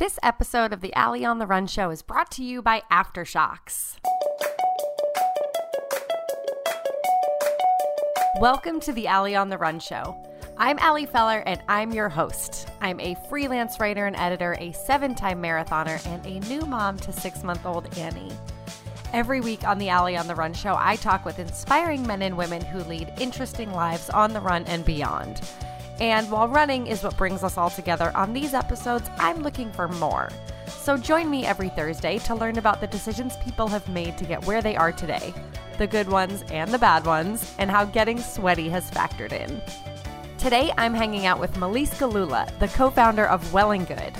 This episode of the Ali on the Run show is brought to you by Aftershocks. Welcome to the Ali on the Run show. I'm Ali Feller and I'm your host. I'm a freelance writer and editor, a seven time marathoner, and a new mom to six month old Annie. Every week on the Ali on the Run show, I talk with inspiring men and women who lead interesting lives on the run and beyond. And while running is what brings us all together, on these episodes, I'm looking for more. So join me every Thursday to learn about the decisions people have made to get where they are today, the good ones and the bad ones, and how getting sweaty has factored in. Today, I'm hanging out with Melisse Gelula, the co founder of Well and Good.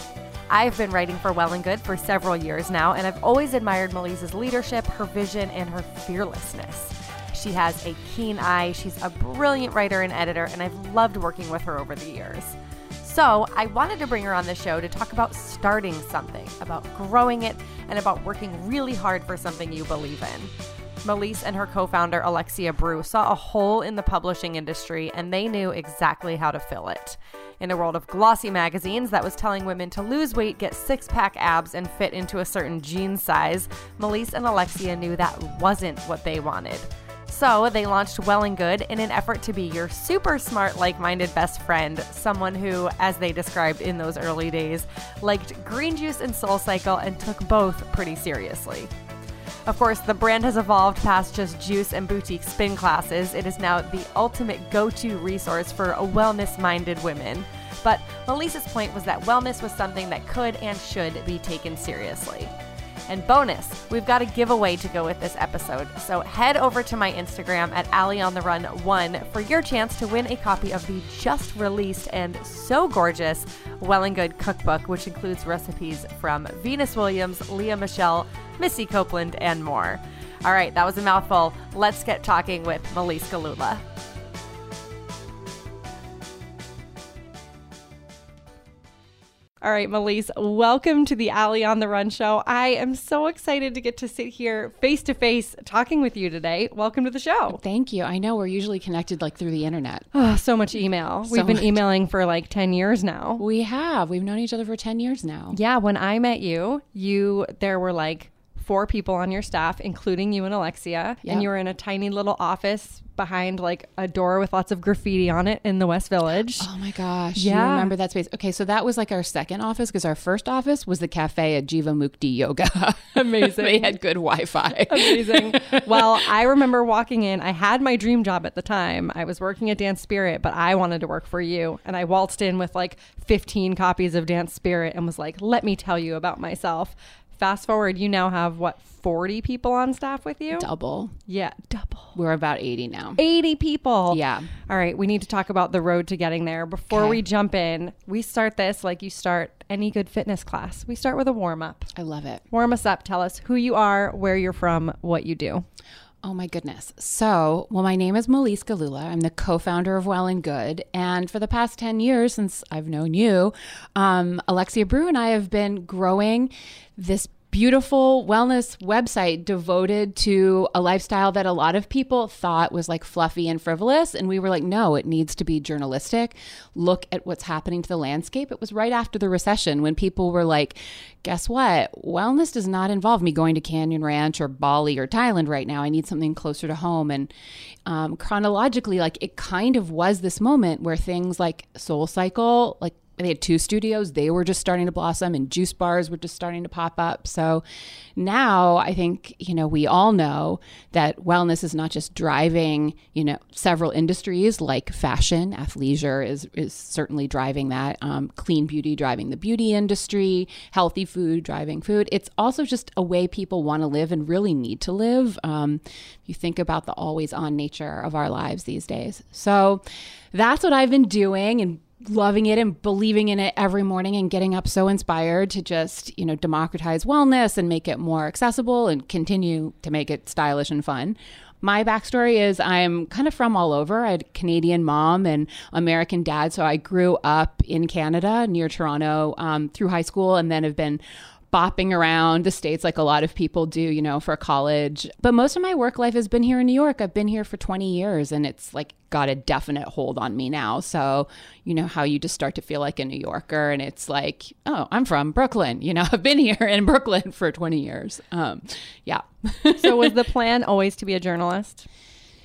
I've been writing for Well and Good for several years now, and I've always admired Melisse's leadership, her vision, and her fearlessness. She has a keen eye, she's a brilliant writer and editor, and I've loved working with her over the years. So, I wanted to bring her on the show to talk about starting something, about growing it, and about working really hard for something you believe in. Melisse and her co founder, Alexia Brue, saw a hole in the publishing industry and they knew exactly how to fill it. In a world of glossy magazines that was telling women to lose weight, get six pack abs, and fit into a certain jean size, Melisse and Alexia knew that wasn't what they wanted. So they launched Well and Good in an effort to be your super smart, like minded best friend, someone who, as they described in those early days, liked green juice and SoulCycle and took both pretty seriously. Of course, the brand has evolved past just juice and boutique spin classes. It is now the ultimate go to resource for wellness minded women. But Melisse's point was that wellness was something that could and should be taken seriously. And bonus, we've got a giveaway to go with this episode. So head over to my Instagram at Ali on the Run 1 for your chance to win a copy of the just released and so gorgeous Well and Good cookbook, which includes recipes from Venus Williams, Lea Michele, Misty Copeland, and more. All right, that was a mouthful. Let's get talking with Melisse Gelula. All right, Melisse, welcome to the Ali on the Run show. I am so excited to get to sit here face to face talking with you today. Welcome to the show. Thank you. I know we're usually connected like through the internet. Oh, so much email. So We've been much. emailing for like 10 years now. We have. We've known each other for 10 years now. Yeah, when I met you, you there were like four people on your staff, including you and Alexia, Yep. and you were in a tiny little office behind like a door with lots of graffiti on it in the West Village. Oh my gosh. Yeah. You remember that space. Okay, so that was like our second office because our first office was the cafe at Jivamukti Yoga. Amazing. they had good Wi Fi. Amazing. well, I remember walking in. I had my dream job at the time. I was working at Dance Spirit, but I wanted to work for you. And I waltzed in with like 15 copies of Dance Spirit and was like, let me tell you about myself. Fast forward, you now have what, 40 people on staff with you? Double. Yeah, double. We're about 80 now. 80 people. Yeah. All right, we need to talk about the road to getting there. Before Okay. we jump in, we start this like you start any good fitness class. We start with a warm up. I love it. Warm us up. Tell us who you are, where you're from, what you do. Oh my goodness. So, well, my name is Melisse Gelula. I'm the co founder of Well and Good. And for the past 10 years, since I've known you, um, Alexia Brue and I have been growing this beautiful wellness website devoted to a lifestyle that a lot of people thought was like fluffy and frivolous. And we were like, no, it needs to be journalistic. Look at what's happening to the landscape. It was right after the recession when people were like, guess what? Wellness does not involve me going to Canyon Ranch or Bali or Thailand right now. I need something closer to home. And um, chronologically, like it kind of was this moment where things like SoulCycle, like they had two studios. They were just starting to blossom and juice bars were just starting to pop up. So now i think you know we all know that wellness is not just driving you know several industries like fashion. Athleisure is is certainly driving that um, clean beauty driving the beauty industry healthy food driving food. It's also just a way people want to live and really need to live. Um, you think about the always on nature of our lives these days. So that's what i've been doing and loving it and believing in it every morning and getting up so inspired to just, you know, democratize wellness and make it more accessible and continue to make it stylish and fun. My backstory is I'm kind of from all over. I had a Canadian mom and American dad. So I grew up in Canada near Toronto um, through high school and then have been bopping around the states like a lot of people do, you know, for college. But most of my work life has been here in New York. I've been here for 20 years and it's like got a definite hold on me now. So, you know, how you just start to feel like a New Yorker and it's like, oh, I'm from Brooklyn. You know, I've been here in Brooklyn for 20 years. Um, yeah. so, was the plan always to be a journalist?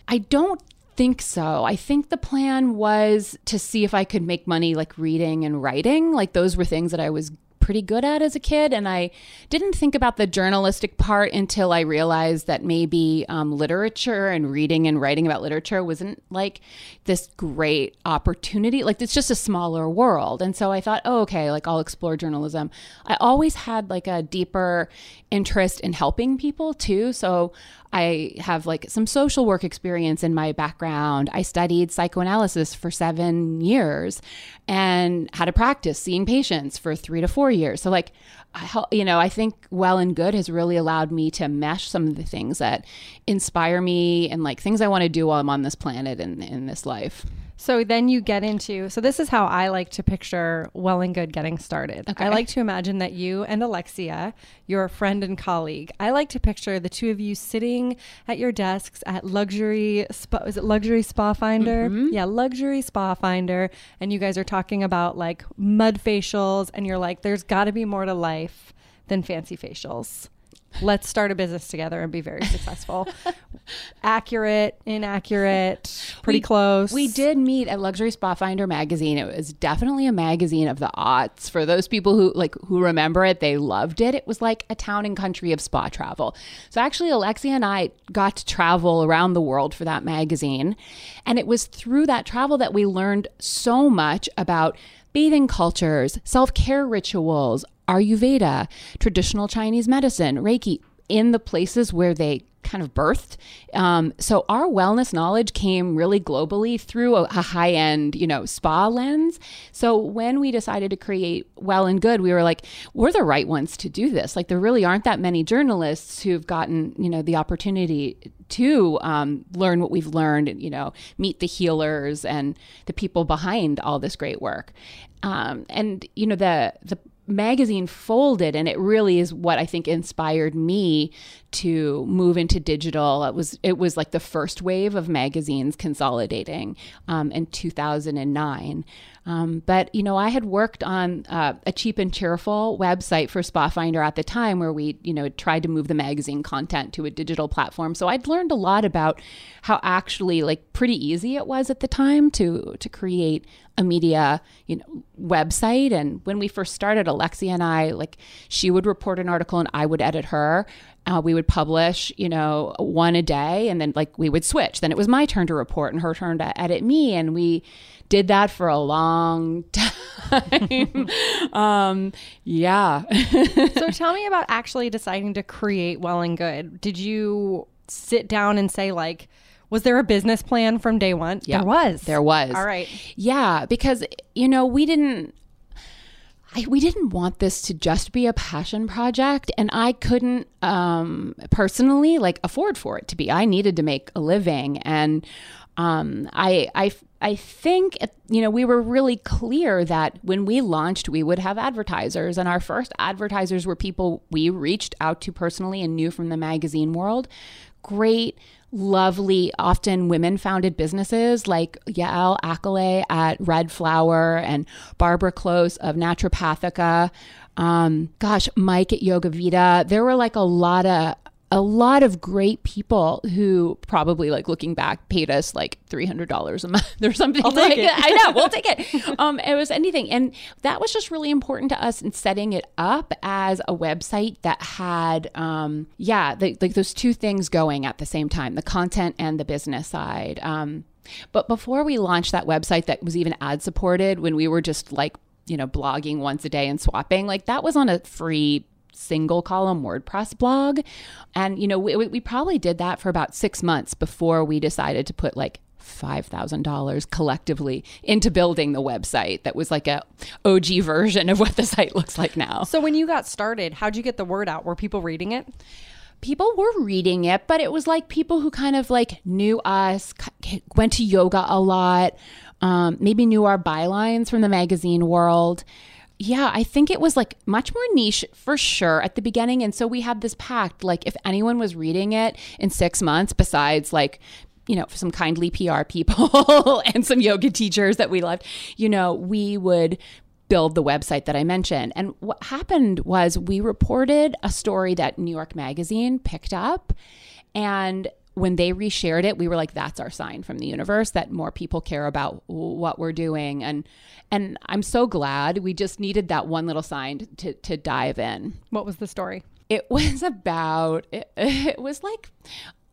I don't think so. I think the plan was to see if I could make money like reading and writing. Like those were things that I was pretty good at as a kid. And I didn't think about the journalistic part until I realized that maybe um, literature and reading and writing about literature wasn't like this great opportunity. Like it's just a smaller world. And so I thought, oh, okay, like I'll explore journalism. I always had like a deeper interest in helping people too. So I have like some social work experience in my background. I studied psychoanalysis for seven years and had a practice seeing patients for three to four years. So, like, you know, I think Well and Good has really allowed me to mesh some of the things that inspire me and like things I want to do while I'm on this planet and in this life. So then you get into so this is how I like to picture well and good getting started. Okay. I like to imagine that you and Alexia, your friend and colleague, I like to picture the two of you sitting at your desks at luxury spa is it luxury spa finder? Mm-hmm. Yeah, luxury spa finder and you guys are talking about like mud facials and you're like there's got to be more to life than fancy facials let's start a business together and be very successful. Accurate, inaccurate, pretty we, close. We did meet at Luxury Spa Finder magazine. It was definitely a magazine of the aughts. For those people who like who remember it, they loved it. It was like a town and country of spa travel. So actually Alexia and I got to travel around the world for that magazine. And it was through that travel that we learned so much about bathing cultures, self care rituals, Ayurveda, traditional Chinese medicine, Reiki, in the places where they kind of birthed. Um, so our wellness knowledge came really globally through a, a high end, you know, spa lens. So when we decided to create Well and Good, we were like, we're the right ones to do this. Like there really aren't that many journalists who've gotten, you know, the opportunity to um, learn what we've learned and, you know, meet the healers and the people behind all this great work. Um, and, you know, the, the, magazine folded and it really is what I think inspired me to move into digital. It was it was like the first wave of magazines consolidating um, in 2009. Um, but you know, I had worked on uh, a cheap and cheerful website for Spa Finder at the time, where we you know tried to move the magazine content to a digital platform. So I'd learned a lot about how actually like pretty easy it was at the time to to create a media you know website and when we first started alexia and i like she would report an article and i would edit her uh, we would publish, you know, one a day, and then like we would switch. Then it was my turn to report and her turn to edit me, and we did that for a long time. um, yeah. so tell me about actually deciding to create Well and Good. Did you sit down and say like? Was there a business plan from day one? Yeah, there was. There was. All right. Yeah, because you know we didn't I, we didn't want this to just be a passion project and i couldn't um, personally like afford for it to be i needed to make a living and um, I, I, I think you know we were really clear that when we launched we would have advertisers and our first advertisers were people we reached out to personally and knew from the magazine world great lovely, often women founded businesses like Yael Alkalay at Red Flower and Barbara Close of Naturopathica. Um, gosh, Mike at YogaVida. There were like a lot of a lot of great people who probably like looking back paid us like $300 a month or something like it. I know we'll take it. Um it was anything. And that was just really important to us in setting it up as a website that had um yeah the, like those two things going at the same time the content and the business side. Um but before we launched that website that was even ad supported when we were just like you know blogging once a day and swapping like that was on a free single column WordPress blog. And, you know, we, we probably did that for about six months before we decided to put like $5,000 collectively into building the website that was like a OG version of what the site looks like now. So when you got started, how'd you get the word out? Were people reading it? People were reading it, but it was like people who kind of like knew us, went to yoga a lot, um, maybe knew our bylines from the magazine world yeah, I think it was like much more niche for sure at the beginning. And so we had this pact like, if anyone was reading it in six months, besides like, you know, some kindly PR people and some yoga teachers that we loved, you know, we would build the website that I mentioned. And what happened was we reported a story that New York Magazine picked up. And when they reshared it, we were like, that's our sign from the universe that more people care about what we're doing. And and I'm so glad we just needed that one little sign to to dive in. What was the story? It was about it, it was like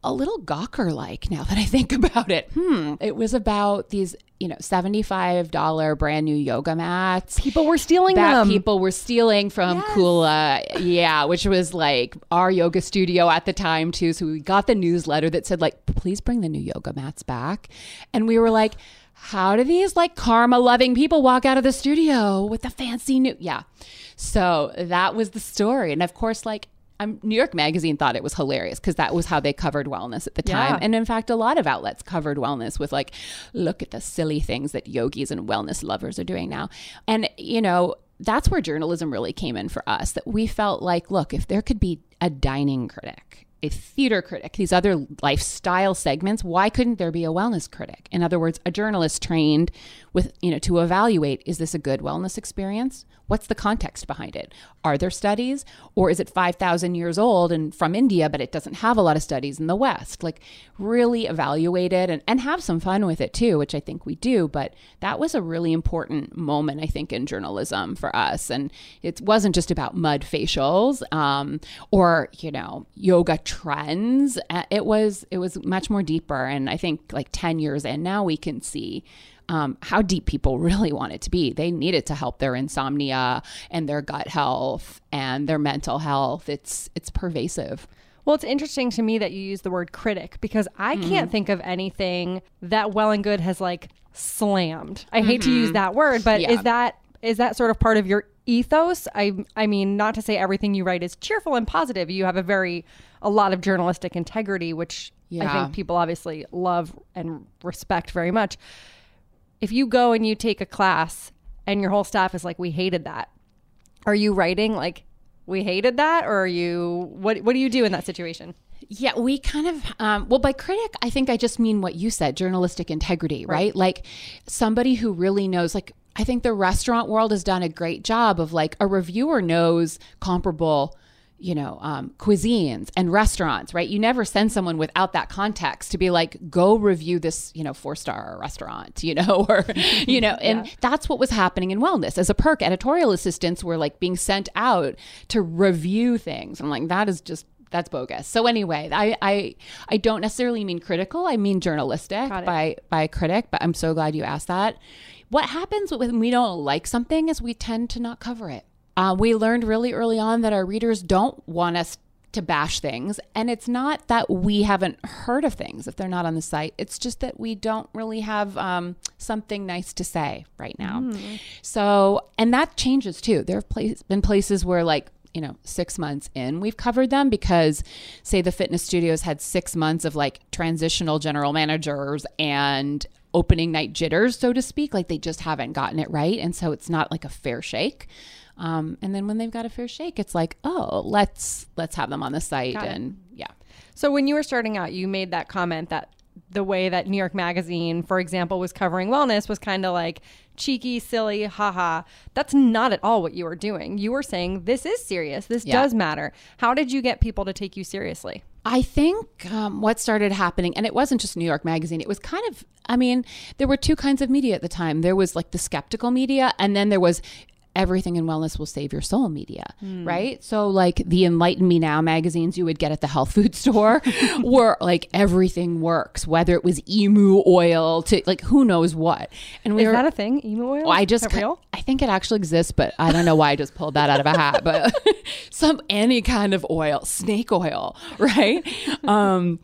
a little Gawker like now that I think about it. Hmm. It was about these, you know, $75 brand new yoga mats. People were stealing that them. people were stealing from Yes. Kula. Yeah, which was like our yoga studio at the time too. So we got the newsletter that said like, please bring the new yoga mats back. And we were like, how do these like karma loving people walk out of the studio with the fancy new yeah so that was the story and of course like um, New York Magazine thought it was hilarious because that was how they covered wellness at the time. Yeah. And in fact, a lot of outlets covered wellness with like, look at the silly things that yogis and wellness lovers are doing now. And, you know, that's where journalism really came in for us that we felt like, look, if there could be a dining critic, a theater critic, these other lifestyle segments, why couldn't there be a wellness critic? In other words, a journalist trained with, you know, to evaluate is this a good wellness experience? What's the context behind it? Are there studies or is it 5,000 years old and from India, but it doesn't have a lot of studies in the West? Like, really evaluate it and, and have some fun with it too, which I think we do. But that was a really important moment, I think, in journalism for us. And it wasn't just about mud facials um, or, you know, yoga trends. Uh, It was, it was much more deeper. And I think like 10 years in now, we can see um, how deep people really want it to be. They need it to help their insomnia and their gut health and their mental health. It's it's pervasive. Well, it's interesting to me that you use the word critic because I can't think of anything that Well and Good has like slammed. I hate to use that word, but Yeah. is that is that sort of part of your ethos? I I mean, not to say everything you write is cheerful and positive. You have a very a lot of journalistic integrity, which I think people obviously love and respect very much. If you go and you take a class and your whole staff is like, "We hated that," are you writing like? We hated that, or are you what? What do you do in that situation? Yeah, we kind of, um, well, by critic, I think I just mean what you said journalistic integrity, right? Like somebody who really knows, like, I think the restaurant world has done a great job of like a reviewer knows comparable, you know, um, cuisines and restaurants, right? You never send someone without that context to be like, go review this, you know, four star restaurant, you know, or, you know, and that's what was happening in wellness. As a perk, editorial assistants were like being sent out to review things. I'm like, that is just that's bogus. So anyway, I I I don't necessarily mean critical. I mean journalistic by by critic. But I'm so glad you asked that. What happens when we don't like something is we tend to not cover it. Uh, we learned really early on that our readers don't want us to bash things, and it's not that we haven't heard of things if they're not on the site. It's just that we don't really have um, something nice to say right now. So, and that changes too. There have place, been places where like you know, six months in, we've covered them because, say, the fitness studios had six months of like transitional general managers and opening night jitters, so to speak. Like they just haven't gotten it right. And so it's not like a fair shake. Um, and then when they've got a fair shake, it's like, oh, let's let's have them on the site, Got it. and yeah, So when you were starting out, you made that comment that the way that New York Magazine, for example, was covering wellness was kind of like cheeky, silly, haha. That's not at all what you were doing. You were saying this is serious. This Yeah. does matter. How did you get people to take you seriously? I think um, what started happening, and it wasn't just New York Magazine, it was kind of, I mean, there were two kinds of media at the time. There was like the skeptical media, and then there was everything in wellness will save your soul media, right? So, like the Enlighten Me Now magazines you would get at the health food store were like everything works, whether it was emu oil to like who knows what. And we Is were, that a thing? Emu oil? well, I just real? I think it actually exists, but I don't know why I just pulled that out of a hat. But some any kind of oil, snake oil, right? um,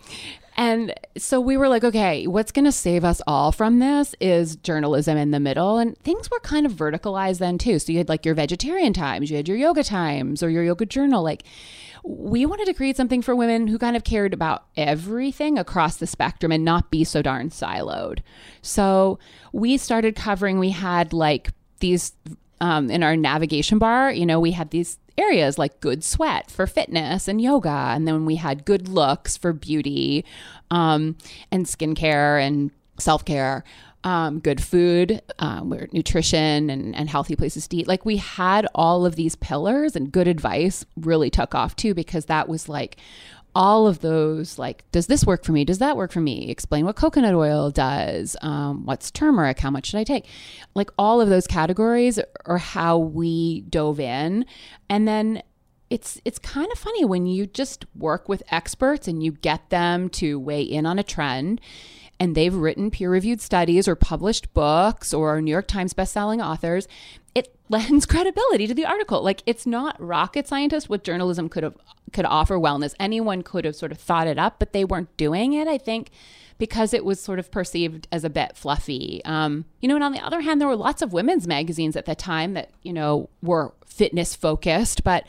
and so we were like, okay, what's going to save us all from this is journalism in the middle. And things were kind of verticalized then too. So you had like your vegetarian times, you had your yoga times or your yoga journal. Like we wanted to create something for women who kind of cared about everything across the spectrum and not be so darn siloed. So we started covering, we had like these um, in our navigation bar, you know, we had these areas like good sweat for fitness and yoga. And then we had good looks for beauty um, and skincare and self care. Um, good food, um, nutrition and, and healthy places to eat. Like we had all of these pillars, and good advice really took off too because that was like all of those like does this work for me? Does that work for me? Explain what coconut oil does um, what's turmeric? How much should i take? Like all of those categories are how we dove in. And then it's it's kind of funny when you just work with experts and you get them to weigh in on a trend and they've written peer reviewed studies or published books or New York Times best-selling authors, lends credibility to the article. Like it's not rocket scientist what journalism could have could offer wellness. Anyone could have sort of thought it up, but they weren't doing it. I think because it was sort of perceived as a bit fluffy. Um, you know, and on the other hand, there were lots of women's magazines at the time that you know were fitness focused, but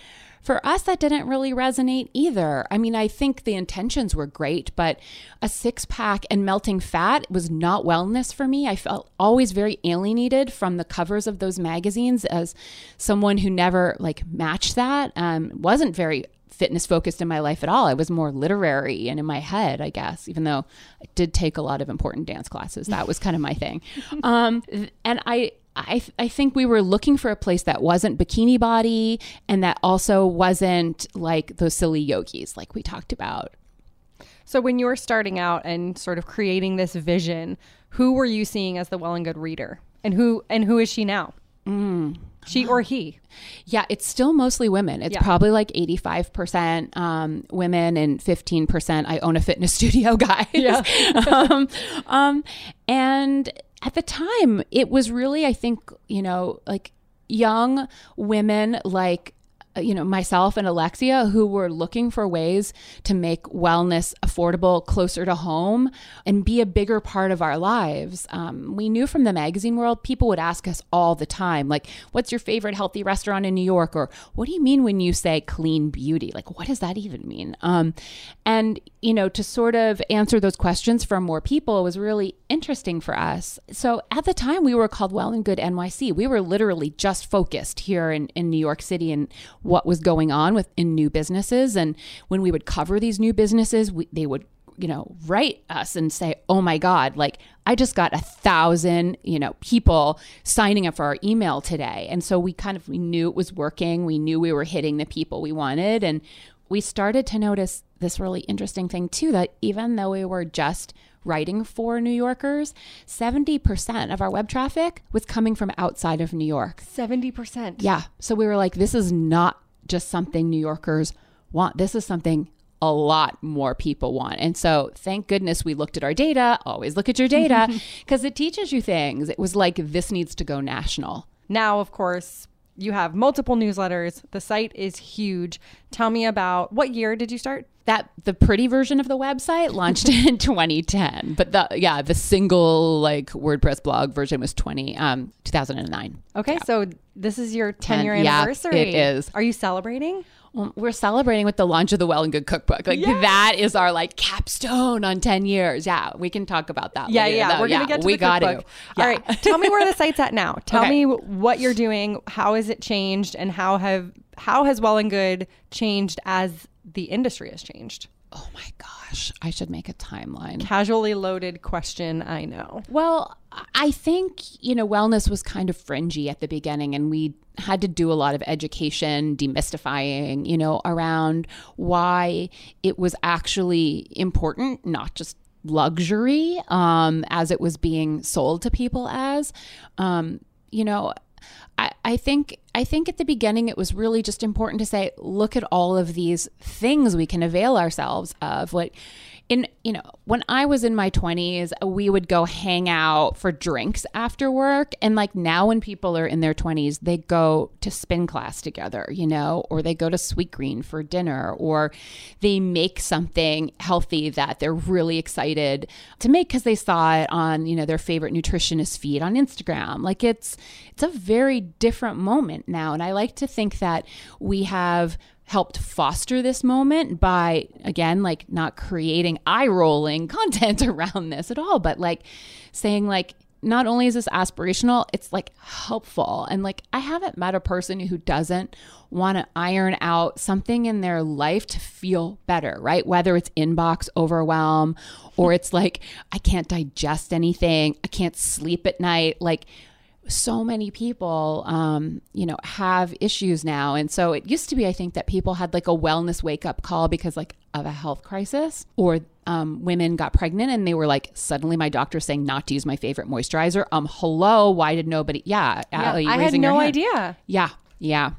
for us, that didn't really resonate either. I mean, I think the intentions were great, but a six pack and melting fat was not wellness for me. I felt always very alienated from the covers of those magazines as someone who never like matched that. Um, wasn't very fitness focused in my life at all. I was more literary and in my head, I guess, even though I did take a lot of important dance classes. That was kind of my thing. Um, and I, I, th- I think we were looking for a place that wasn't bikini body and that also wasn't like those silly yogis like we talked about. So when you were starting out and sort of creating this vision, who were you seeing as the well and good reader? And who and who is she now? Mm. She or he? Yeah, it's still mostly women. It's yeah. probably like 85% um, women and 15% I own a fitness studio guys. Yeah. um, um, and at the time, it was really, I think, you know, like young women like you know, myself and Alexia, who were looking for ways to make wellness affordable, closer to home, and be a bigger part of our lives. Um, we knew from the magazine world, people would ask us all the time, like, what's your favorite healthy restaurant in New York? Or what do you mean when you say clean beauty? Like, what does that even mean? Um, and, you know, to sort of answer those questions from more people was really interesting for us. So at the time, we were called Well and Good NYC. We were literally just focused here in, in New York City and what was going on with in new businesses. And when we would cover these new businesses, we, they would you know write us and say oh my god like i just got a thousand you know people signing up for our email today. And so we kind of we knew it was working. We knew we were hitting the people we wanted. And we started to notice this really interesting thing too that even though we were just writing for New Yorkers, 70% of our web traffic was coming from outside of New York. 70%. Yeah. So we were like, this is not just something New Yorkers want. This is something a lot more people want. And so thank goodness we looked at our data. Always look at your data because it teaches you things. It was like, this needs to go national. Now, of course, you have multiple newsletters. The site is huge. Tell me about what year did you start? That the pretty version of the website launched in 2010, but the yeah the single like WordPress blog version was 20 um 2009. Okay, yeah. so this is your 10 year anniversary. Yeah, it is. Are you celebrating? well, we're celebrating with the launch of the Well and Good Cookbook. Like yes. that is our like capstone on 10 years. Yeah, we can talk about that. Yeah, later, yeah. Though. We're going to get to we the got cookbook. Yeah. All right. Tell me where the site's at now. Tell okay. me what you're doing. How has it changed and how have how has Well and Good changed as the industry has changed? Oh my gosh, I should make a timeline. Casually loaded question, I know. Well, I think, you know, wellness was kind of fringy at the beginning and we had to do a lot of education, demystifying, you know, around why it was actually important, not just luxury um, as it was being sold to people as. Um, you know, I, think I think at the beginning it was really just important to say, look at all of these things we can avail ourselves of. What in you know when i was in my 20s we would go hang out for drinks after work. And like now when people are in their 20s they go to spin class together you know or they go to Sweetgreen for dinner or they make something healthy that they're really excited to make because they saw it on you know their favorite nutritionist feed on instagram. Like it's it's a very different moment now. And i like to think that we have helped foster this moment by again like not creating eye rolling content around this at all but like saying like not only is this aspirational, it's like helpful. And like, I haven't met a person who doesn't want to iron out something in their life to feel better, right? Whether it's inbox overwhelm or it's like, I can't digest anything, I can't sleep at night. Like, so many people, um, you know, have issues now. And so it used to be, I think, that people had like a wellness wake up call because like of a health crisis or um, women got pregnant and they were like, suddenly my doctor's saying not to use my favorite moisturizer. Um, hello, why did nobody? Yeah, Yeah, Ali, I had no idea. Yeah, yeah.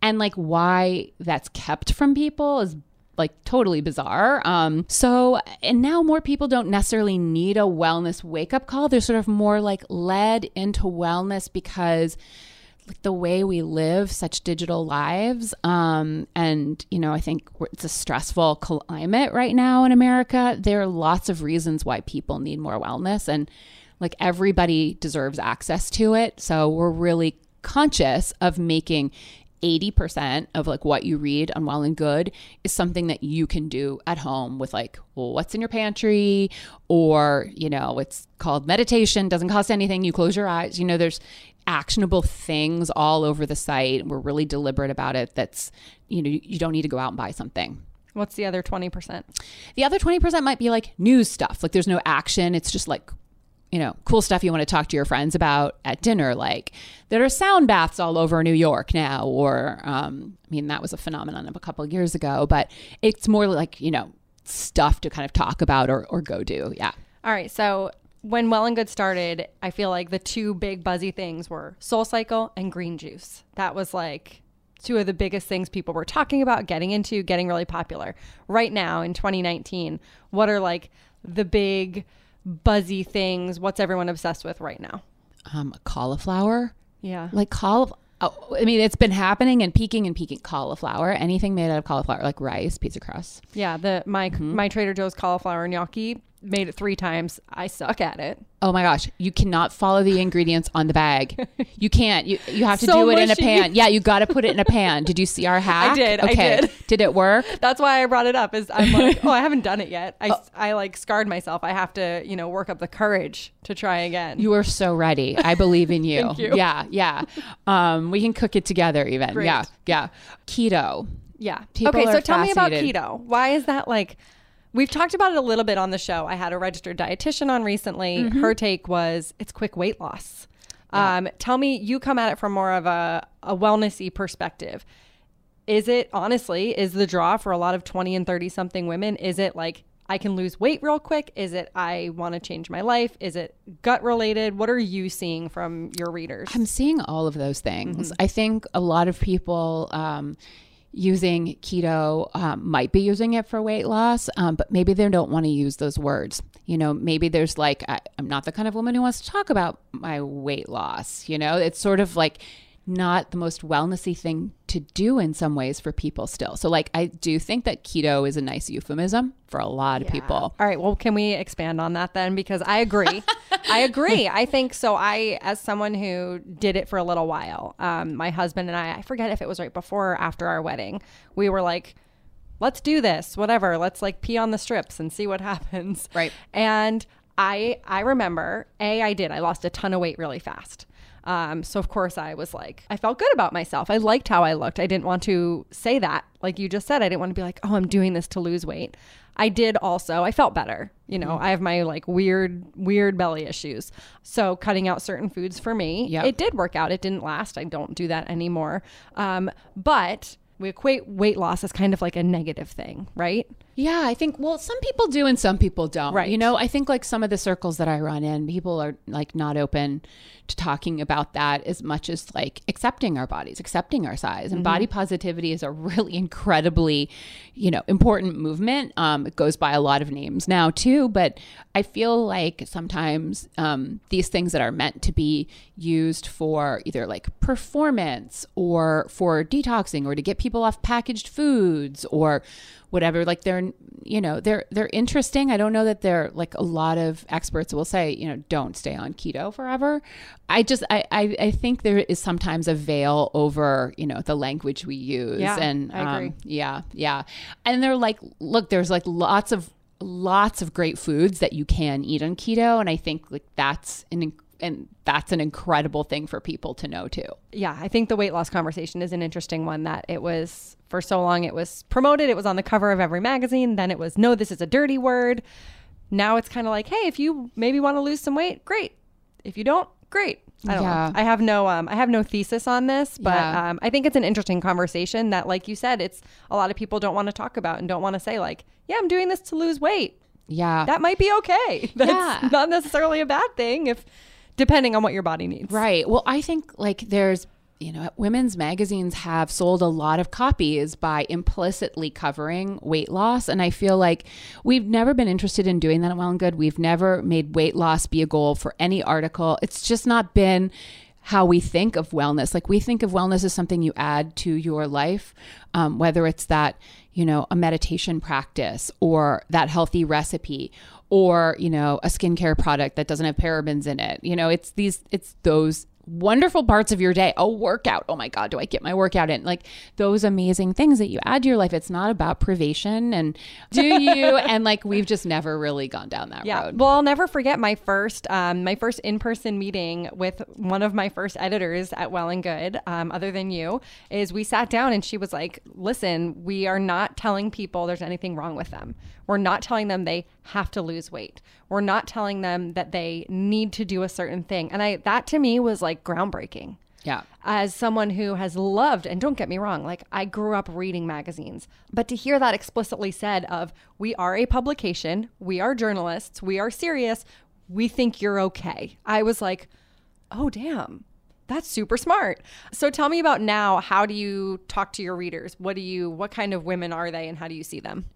And like why that's kept from people is like totally bizarre. Um so and now more people don't necessarily need a wellness wake up call. They're sort of more like led into wellness because like the way we live such digital lives um and you know i think it's a stressful climate right now in america there are lots of reasons why people need more wellness and like everybody deserves access to it so we're really conscious of making 80% of like what you read on well and good is something that you can do at home with like well, what's in your pantry? Or you know it's called meditation doesn't cost anything you close your eyes. You know there's actionable things all over the site. We're really deliberate about it that's you know you don't need to go out and buy something. What's the other 20%? the other 20% might be like news stuff. Like there's no action. It's just like you know, cool stuff you want to talk to your friends about at dinner, like there are sound baths all over New York now, or um, I mean, that was a phenomenon of a couple of years ago, but it's more like, you know, stuff to kind of talk about or, or go do. Yeah. All right. So when Well and Good started, I feel like the two big buzzy things were SoulCycle and green juice. That was like two of the biggest things people were talking about, getting into, getting really popular. Right now in 2019, what are like the big buzzy things? What's everyone obsessed with right now? Um, cauliflower, Yeah. like cauliflower. Oh, I mean, it's been happening and peaking and peaking. Cauliflower, anything made out of cauliflower, like rice, pizza crust. Yeah, the my my Trader Joe's cauliflower gnocchi made it 3 times. I suck at it. Oh my gosh, you cannot follow the ingredients on the bag. You can't. You you have to So do it in a pan. Yeah, you got to put it in a pan. Did you see our hack? I did, I Okay. did. Did it work? That's why I brought it up. Is I'm like, oh, I haven't done it yet. I, I like scarred myself. I have to, you know, work up the courage to try again. You are so ready. I believe in you. Thank you. Yeah, yeah. Um, we can cook it together even. Great. Yeah, yeah. Keto. yeah. People okay, so tell me about keto. Why is that like? We've talked about it a little bit on the show. I had a registered dietitian on recently. Mm-hmm. Her take was it's quick weight loss. Um, tell me, you come at it from more of a, a wellnessy perspective. Is it honestly is the draw for a lot of 20 and 30 something women? Is it like I can lose weight real quick? Is it I want to change my life? Is it gut related? What are you seeing from your readers? I'm seeing all of those things. Mm-hmm. I think a lot of people um, using keto um, might be using it for weight loss, um, but maybe they don't want to use those words. You know, maybe there's like, I, I'm not the kind of woman who wants to talk about my weight loss. You know, it's sort of like not the most wellnessy thing to do in some ways for people still. So, like, I do think that keto is a nice euphemism for a lot of people. All right. Well, can we expand on that then? Because I agree. I agree. I think so. I, as someone who did it for a little while, um, my husband and I, I forget if it was right before or after our wedding, we were like, let's do this, whatever. Let's like pee on the strips and see what happens. Right. And I, I remember, A, I did. I lost a ton of weight really fast. Um, so of course I was like, I felt good about myself. I liked how I looked. I didn't want to say that, like you just said. I didn't want to be like, oh, I'm doing this to lose weight. I did also. I felt better. You know, I have my like weird, weird belly issues. So cutting out certain foods for me, Yep. it did work out. It didn't last. I don't do that anymore. Um, but we equate weight loss as kind of like a negative thing, right? Yeah, I think well, some people do and some people don't. Right. You know, I think like some of the circles that I run in, people are like not open to talking about that as much as like accepting our bodies, accepting our size. And body positivity is a really incredibly, you know, important movement. Um, it goes by a lot of names now too, but I feel like sometimes um, these things that are meant to be used for either like performance or for detoxing or to get people off packaged foods or whatever like they're you know they're they're interesting. I don't know that they're like a lot of experts will say you know don't stay on keto forever. I just i i, I think there is sometimes a veil over you know the language we use Yeah, and I agree. um, yeah yeah. And they're like look there's like lots of lots of great foods that you can eat on keto. And i think like that's an and that's an incredible thing for people to know too. Yeah, I think the weight loss conversation is an interesting one that it was for so long it was promoted, it was on the cover of every magazine, then it was no, this is a dirty word. Now it's kind of like, hey, if you maybe want to lose some weight, great. If you don't, great. I don't Yeah. know. I have no um I have no thesis on this, but Yeah. um I think it's an interesting conversation that like you said, it's a lot of people don't want to talk about and don't want to say like, yeah, I'm doing this to lose weight. Yeah. That might be okay. That's Yeah. not necessarily a bad thing if depending on what your body needs. Right. Well, I think like there's, you know, women's magazines have sold a lot of copies by implicitly covering weight loss. And I feel like we've never been interested in doing that at Well and Good. We've never made weight loss be a goal for any article. It's just not been how we think of wellness. Like we think of wellness as something you add to your life, um, whether it's that, you know, a meditation practice or that healthy recipe or, you know, a skincare product that doesn't have parabens in it. You know, it's these, it's those wonderful parts of your day. A workout. Oh my God, do I get my workout in? Like those amazing things that you add to your life. It's not about privation and do you? and like we've just never really gone down that Yeah. road. Well, I'll never forget my first um, my first in person meeting with one of my first editors at Well and Good, um, other than you, is we sat down and she was like, "Listen, we are not telling people there's anything wrong with them. We're not telling them they have to lose weight. We're not telling them that they need to do a certain thing." And I that to me was like groundbreaking yeah. as someone who has loved and don't get me wrong like i grew up reading magazines but to hear that explicitly said of we are a publication we are journalists we are serious we think you're okay i was like oh damn that's super smart so tell me about now how do you talk to your readers what do you what kind of women are they and how do you see them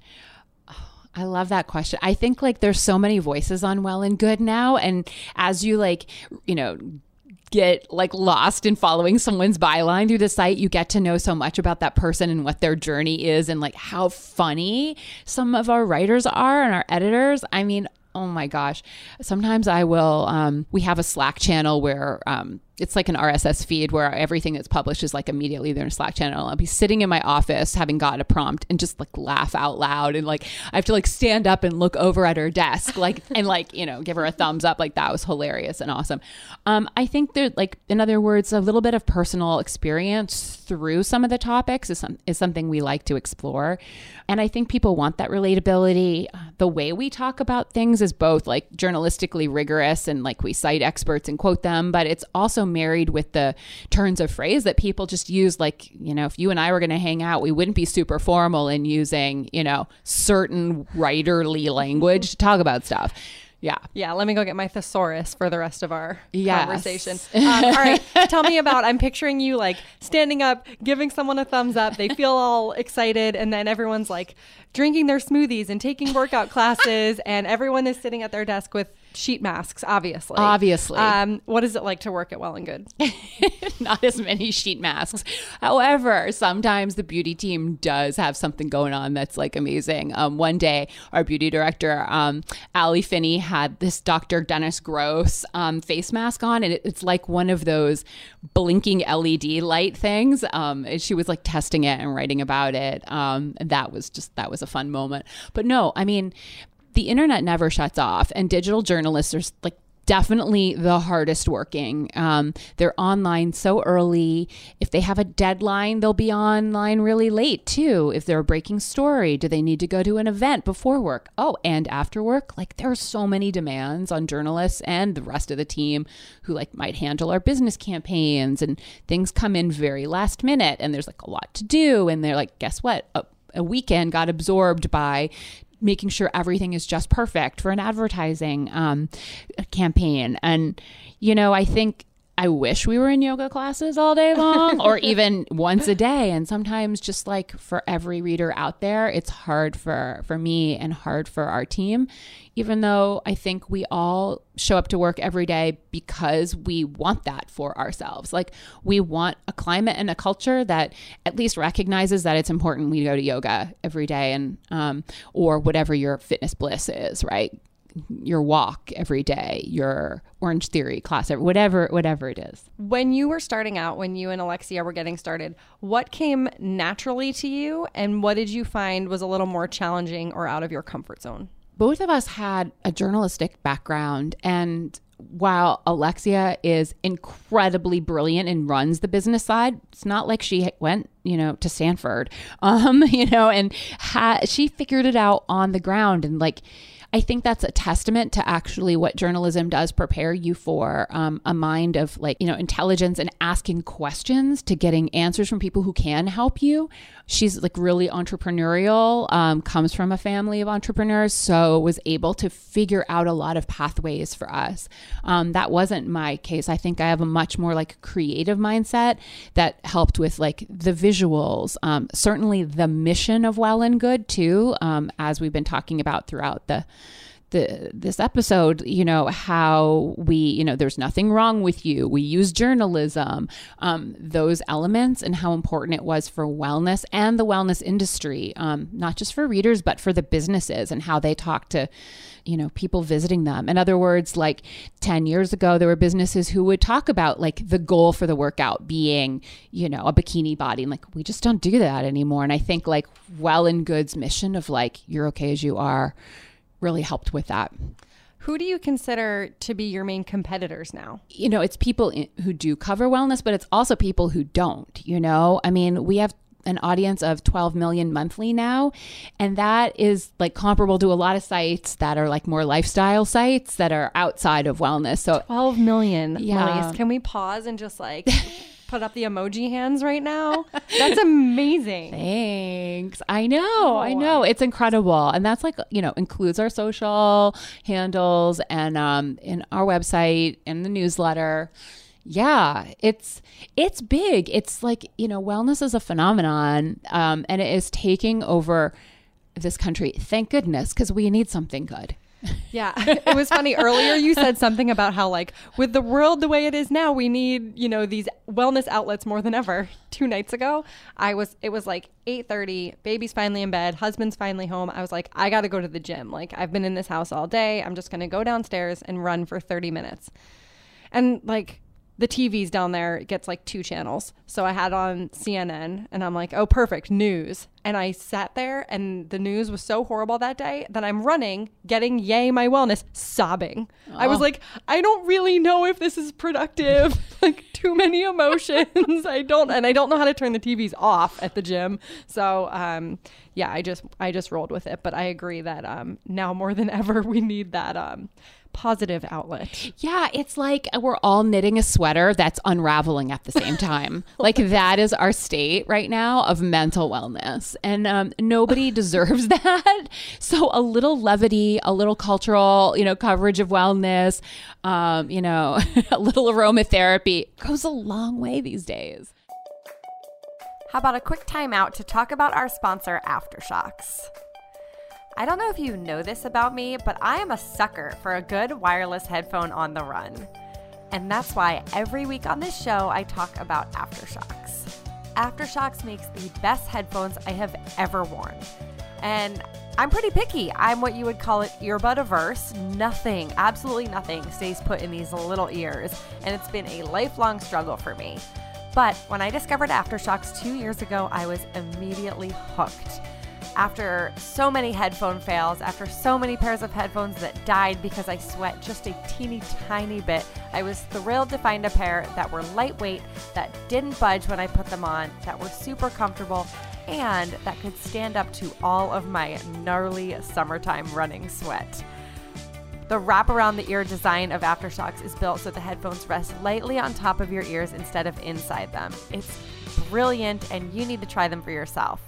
I love that question. I think like there's so many voices on well and good now. And as you like, you know, get like lost in following someone's byline through the site, you get to know so much about that person and what their journey is and like how funny some of our writers are and our editors. I mean, oh my gosh. Sometimes I will, um, we have a Slack channel where, um, it's like an RSS feed where everything that's published is like immediately there in a Slack channel. I'll be sitting in my office having got a prompt and just like laugh out loud and like I have to like stand up and look over at her desk like and like you know give her a thumbs up like that was hilarious and awesome. Um, I think there like in other words a little bit of personal experience through some of the topics is some, is something we like to explore, and I think people want that relatability. The way we talk about things is both like journalistically rigorous and like we cite experts and quote them, but it's also married with the turns of phrase that people just use like you know if you and i were going to hang out we wouldn't be super formal in using you know certain writerly language to talk about stuff yeah Yeah, let me go get my thesaurus for the rest of our Yes. conversation. Um, all right, tell me about. I'm picturing you like standing up, giving someone a thumbs up. They feel all excited, and then everyone's like drinking their smoothies and taking workout classes, and everyone is sitting at their desk with sheet masks. Obviously, Obviously. Um, what is it like to work at Well and Good? not as many sheet masks. However, sometimes the beauty team does have something going on that's like amazing. Um, one day, our beauty director, um, Allie Finney, had this Dr. Dennis Gross um, face mask on, and it, it's like one of those blinking LED light things. Um, and she was like testing it and writing about it. Um, and that was just that was a fun moment. But no, I mean, the internet never shuts off, and digital journalists are like definitely the hardest working. Um, they're online so early. If they have a deadline, they'll be online really late too. If they're a breaking story, do they need to go to an event before work? Oh, and after work? Like there are so many demands on journalists and the rest of the team who like might handle our business campaigns and things come in very last minute and there's like a lot to do and they're like, guess what? A, a weekend got absorbed by making sure everything is just perfect for an advertising um, campaign. And, you know, I think I wish we were in yoga classes all day long or even once a day. And sometimes just like for every reader out there, it's hard for, for me and hard for our team, even though I think we all show up to work every day because we want that for ourselves. Like we want a climate and a culture that at least recognizes that it's important we go to yoga every day and um, or whatever your fitness bliss is, right? Your walk every day, your Orangetheory class, whatever whatever it is. When you were starting out, when you and Alexia were getting started, what came naturally to you, and what did you find was a little more challenging or out of your comfort zone? both of us had a journalistic background and while Alexia is incredibly brilliant and runs the business side, it's not like she went, you know, to Stanford, um, you know, and ha- she figured it out on the ground and like I think that's a testament to actually what journalism does prepare you for um, a mind of like, you know, intelligence and asking questions to getting answers from people who can help you. She's like really entrepreneurial, um, comes from a family of entrepreneurs, so was able to figure out a lot of pathways for us. Um, that wasn't my case. I think I have a much more like creative mindset that helped with like the visuals, um, certainly the mission of Well and Good too, um, as we've been talking about throughout the the this episode you know how we you know there's nothing wrong with you. We use journalism um, those elements and how important it was for wellness and the wellness industry um, not just for readers but for the businesses and how they talk to you know people visiting them. In other words like 10 years ago there were businesses who would talk about like the goal for the workout being you know a bikini body. And like we just don't do that anymore. And i think like well and good's mission of like you're okay as you are really helped with that. Who do you consider to be your main competitors now? You know, it's people who do cover wellness, but it's also people who don't. You know, I mean, we have an audience of 12 million monthly now. And that is like comparable to a lot of sites that are like more lifestyle sites that are outside of wellness. So 12 million. Yeah. Can we pause and just like put up the emoji hands right now. That's amazing. Thanks. I know. I know. It's incredible. And that's like, you know, includes our social handles and um in our website and the newsletter. Yeah, it's it's big. It's like, you know, wellness is a phenomenon um and it is taking over this country. Thank goodness cuz we need something good. Yeah. It was funny earlier you said something about how like with the world the way it is now, we need, you know, these wellness outlets more than ever. Two nights ago, I was it was like 8:30, baby's finally in bed, husband's finally home. I was like, I got to go to the gym. Like I've been in this house all day. I'm just to go downstairs and run for 30 minutes. And like the TV's down there gets like two channels. So I had on CNN and I'm like, oh, perfect, news. And I sat there and the news was so horrible that day that I'm running, getting yay my wellness, sobbing. Oh. I was oh. like, I don't really know if this is productive. like too many emotions. I don't and I don't know how to turn the TVs off at the gym. So um yeah, I just I just rolled with it. But I agree that um now more than ever we need that um positive outlet. Yeah, it's like we're all knitting a sweater that's unraveling at the same time. like that is our state right now of mental wellness. And um, nobody deserves that. So a little levity, a little cultural, you know, coverage of wellness, um, you know, a little aromatherapy goes a long way these days. How about a quick timeout to talk about our sponsor, AfterShokz? I don't know if you know this about me, but I am a sucker for a good wireless headphone on the run. And that's why every week on this show, I talk about AfterShokz. AfterShokz makes the best headphones I have ever worn. And I'm pretty picky. I'm what you would call it earbud averse. Nothing, absolutely nothing, stays put in these little ears. And it's been a lifelong struggle for me. But when I discovered AfterShokz two years ago, I was immediately hooked after so many headphone fails, after so many pairs of headphones that died because I sweat just a teeny tiny bit, I was thrilled to find a pair that were lightweight, that didn't budge when I put them on, that were super comfortable, and that could stand up to all of my gnarly summertime running sweat. The wrap around the ear design of AfterShokz is built so the headphones rest lightly on top of your ears instead of inside them. It's brilliant, and you need to try them for yourself.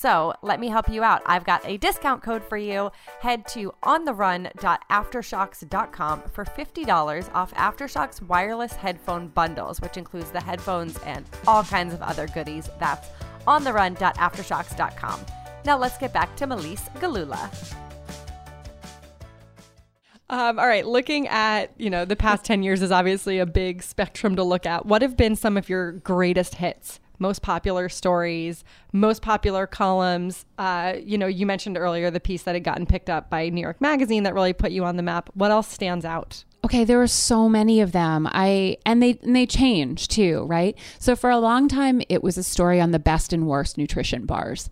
So let me help you out. I've got a discount code for you. Head to ontherun.aftershokz.com for $50 off AfterShokz wireless headphone bundles, which includes the headphones and all kinds of other goodies. That's ontherun.aftershokz.com. Now let's get back to Melisse Gelula. Um, all right, looking at you know the past ten years is obviously a big spectrum to look at. What have been some of your greatest hits most popular stories, most popular columns. Uh, you know, you mentioned earlier the piece that had gotten picked up by New York Magazine that really put you on the map. What else stands out? Okay, there were so many of them. I and they and they change too, right? So for a long time it was a story on the best and worst nutrition bars.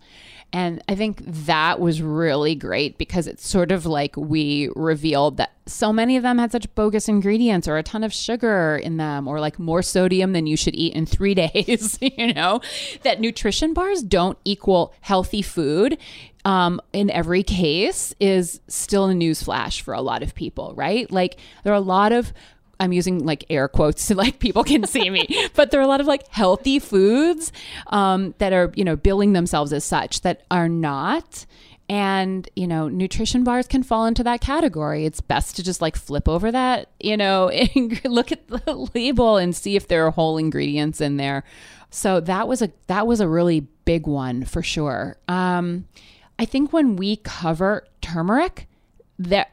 And I think that was really great because it's sort of like we revealed that so many of them had such bogus ingredients or a ton of sugar in them or like more sodium than you should eat in three days, you know, that nutrition bars don't equal healthy food. Um, in every case is still a news flash for a lot of people, right? Like there are a lot of I'm using like air quotes so like people can see me, but there are a lot of like healthy foods um, that are, you know, billing themselves as such that are not. And, you know, nutrition bars can fall into that category. It's best to just like flip over that, you know, and look at the label and see if there are whole ingredients in there. So that was a that was a really big one for sure. Um, I think when we cover turmeric, that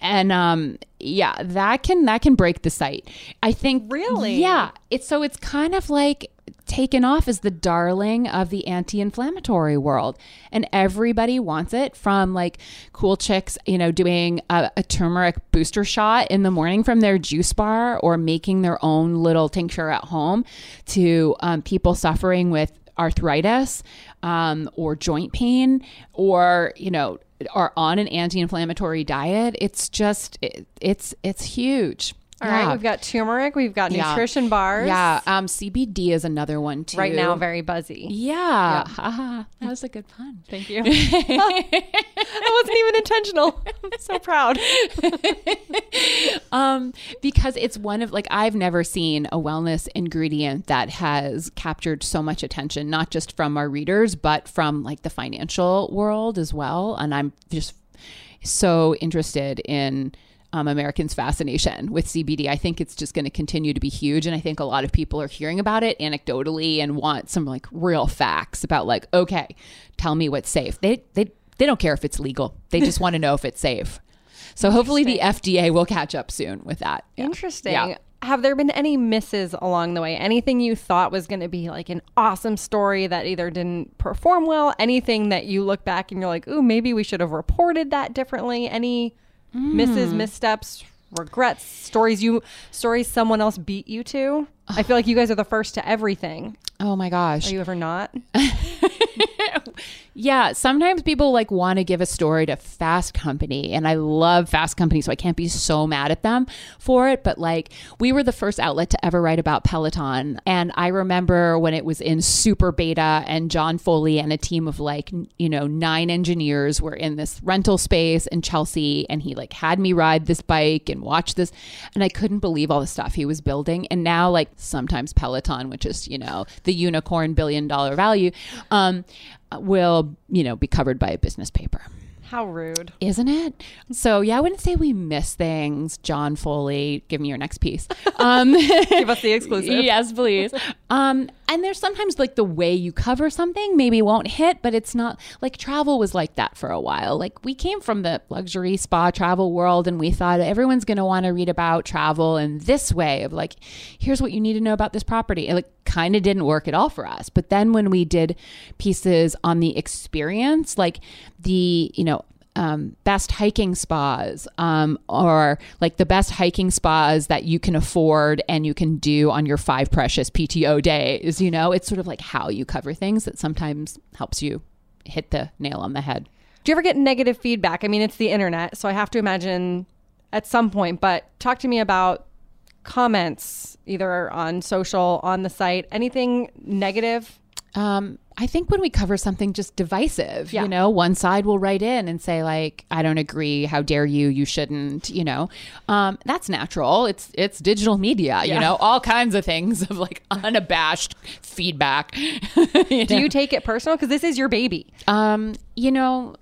and um yeah that can that can break the site. I think Really? yeah it's so it's kind of like taken off as the darling of the anti-inflammatory world. And everybody wants it from like cool chicks you know doing a, a turmeric booster shot in the morning from their juice bar or making their own little tincture at home to um, people suffering with arthritis um, or joint pain or you know are on an anti-inflammatory diet it's just it, it's it's huge All right, we've got turmeric, we've got Yeah. nutrition bars. yeah um cbd is another one too Right now, very buzzy. yeah, Haha. that was a good pun Thank you. that wasn't even intentional. I'm so proud. um because it's one of like i've never seen a wellness ingredient that has captured so much attention not just from our readers but from like the financial world as well and i'm just so interested in um, Americans' fascination with CBD. I think it's just going to continue to be huge. And I think a lot of people are hearing about it anecdotally and want some like real facts about like, okay, tell me what's safe. They, they, they don't care if it's legal. They just want to know if it's safe. So hopefully the FDA will catch up soon with that. Yeah. Interesting. Yeah. Have there been any misses along the way? Anything you thought was going to be like an awesome story that either didn't perform well? Anything that you look back and you're like, ooh, maybe we should have reported that differently? Any misses, Hmm. missteps, regrets, stories you stories someone else beat you to? I feel like you guys are the first to everything. Oh my gosh. Are you ever not? Yeah, sometimes people like want to give a story to Fast Company, and I love Fast Company, so I can't be so mad at them for it. But like, we were the first outlet to ever write about Peloton, and I remember when it was in super beta, and John Foley and a team of like you know nine engineers were in this rental space in Chelsea, and he like had me ride this bike and watch this, and I couldn't believe all the stuff he was building. And now like sometimes Peloton, which is you know the unicorn billion dollar value, um, will you know be covered by a business paper How rude. isn't it? So yeah i wouldn't say we miss things. John foley give me your next piece. Um Give us the exclusive. yes please. Um and there's sometimes like the way you cover something maybe won't hit but it's not like travel was like that for a while. Like we came from the luxury spa travel world and we thought everyone's going to want to read about travel in this way of like here's what you need to know about this property. It like kind of didn't work at all for us. But then when we did pieces on the experience like the you know um, best hiking spas um, or like the best hiking spas that you can afford and you can do on your five precious PTO days. You know, it's sort of like how you cover things that sometimes helps you hit the nail on the head. Do you ever get negative feedback? I mean, it's the internet, so I have to imagine at some point, but talk to me about comments either on social, on the site, anything negative? Um, I think when we cover something just divisive, Yeah. you know, one side will write in and say like, "I don't agree. How dare you? You shouldn't." You know, um, that's natural. It's it's digital media. You know, all kinds of things of like unabashed feedback. you Do know? you take it personal? Because this is your baby. Um, you know,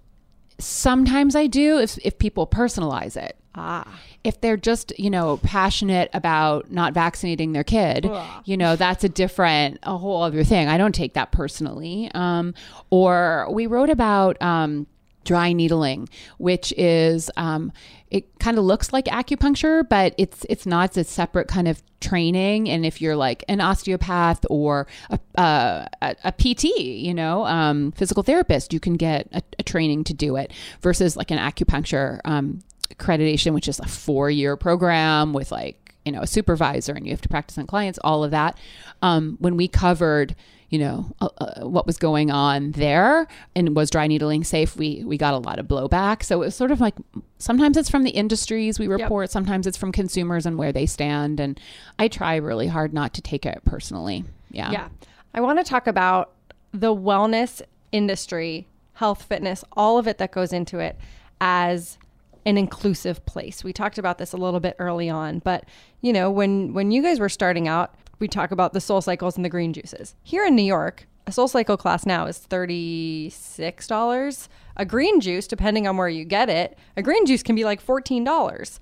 sometimes I do if if people personalize it. Ah. If they're just, you know, passionate about not vaccinating their kid, you know, that's a different, a whole other thing. I don't take that personally. Um, or we wrote about um, dry needling, which is um, it kind of looks like acupuncture, but it's it's not. It's a separate kind of training. And if you're like an osteopath or a, a, a, a PT, you know, um, physical therapist, you can get a, a training to do it versus like an acupuncture um, accreditation, which is a four year program with like, you know, a supervisor and you have to practice on clients, all of that. Um, when we covered, you know, uh, uh, what was going on there and was dry needling safe, we, we got a lot of blowback. So it was sort of like sometimes it's from the industries we report, yep. sometimes it's from consumers and where they stand. And I try really hard not to take it personally. Yeah. Yeah. I want to talk about the wellness industry, health, fitness, all of it that goes into it as an inclusive place. We talked about this a little bit early on, but you know, when when you guys were starting out, we talk about the SoulCycles and the green juices. Here in New York, a SoulCycle class now is $36. A green juice, depending on where you get it, a green juice can be like $14.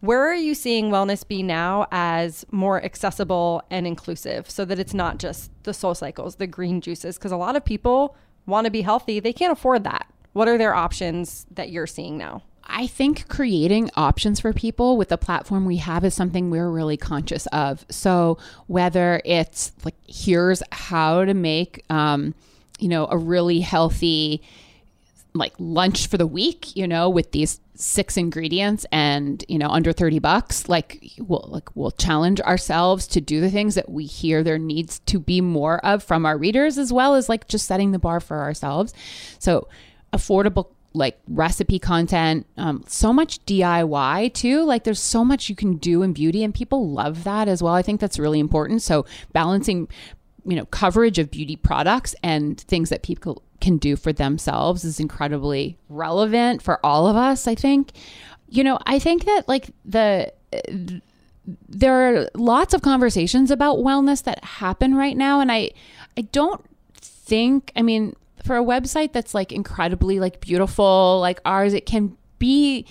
Where are you seeing wellness be now as more accessible and inclusive so that it's not just the SoulCycles, the green juices? Because a lot of people want to be healthy, they can't afford that. What are their options that you're seeing now? I think creating options for people with the platform we have is something we're really conscious of. So whether it's like here's how to make, um, you know, a really healthy like lunch for the week, you know, with these six ingredients and you know under 30 bucks like we'll like we'll challenge ourselves to do the things that we hear there needs to be more of from our readers as well as like just setting the bar for ourselves so affordable like recipe content, um, so much DIY too. Like there's so much you can do in beauty, and people love that as well. I think that's really important. So balancing, you know, coverage of beauty products and things that people can do for themselves is incredibly relevant for all of us. I think, you know, I think that like the. there are lots of conversations about wellness that happen right now and I I don't think I mean for a website that's like incredibly like beautiful like ours it can be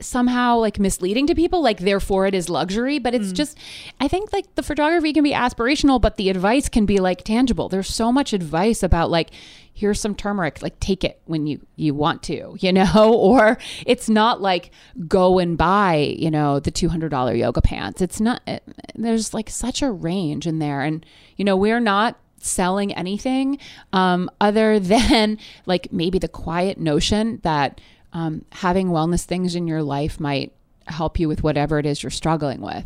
somehow like misleading to people like therefore it is luxury but it's mm. just i think like the photography can be aspirational but the advice can be like tangible. There's so much advice about like here's some turmeric like take it when you you want to you know? Or it's not like go and buy you know the $200 yoga pants. It's not it, there's like such a range in there. And you know we're not selling anything um, other than like maybe the quiet notion that um, having wellness things in your life might help you with whatever it is you're struggling with.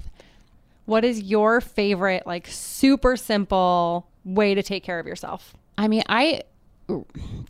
What is your favorite, like super simple way to take care of yourself? I mean, I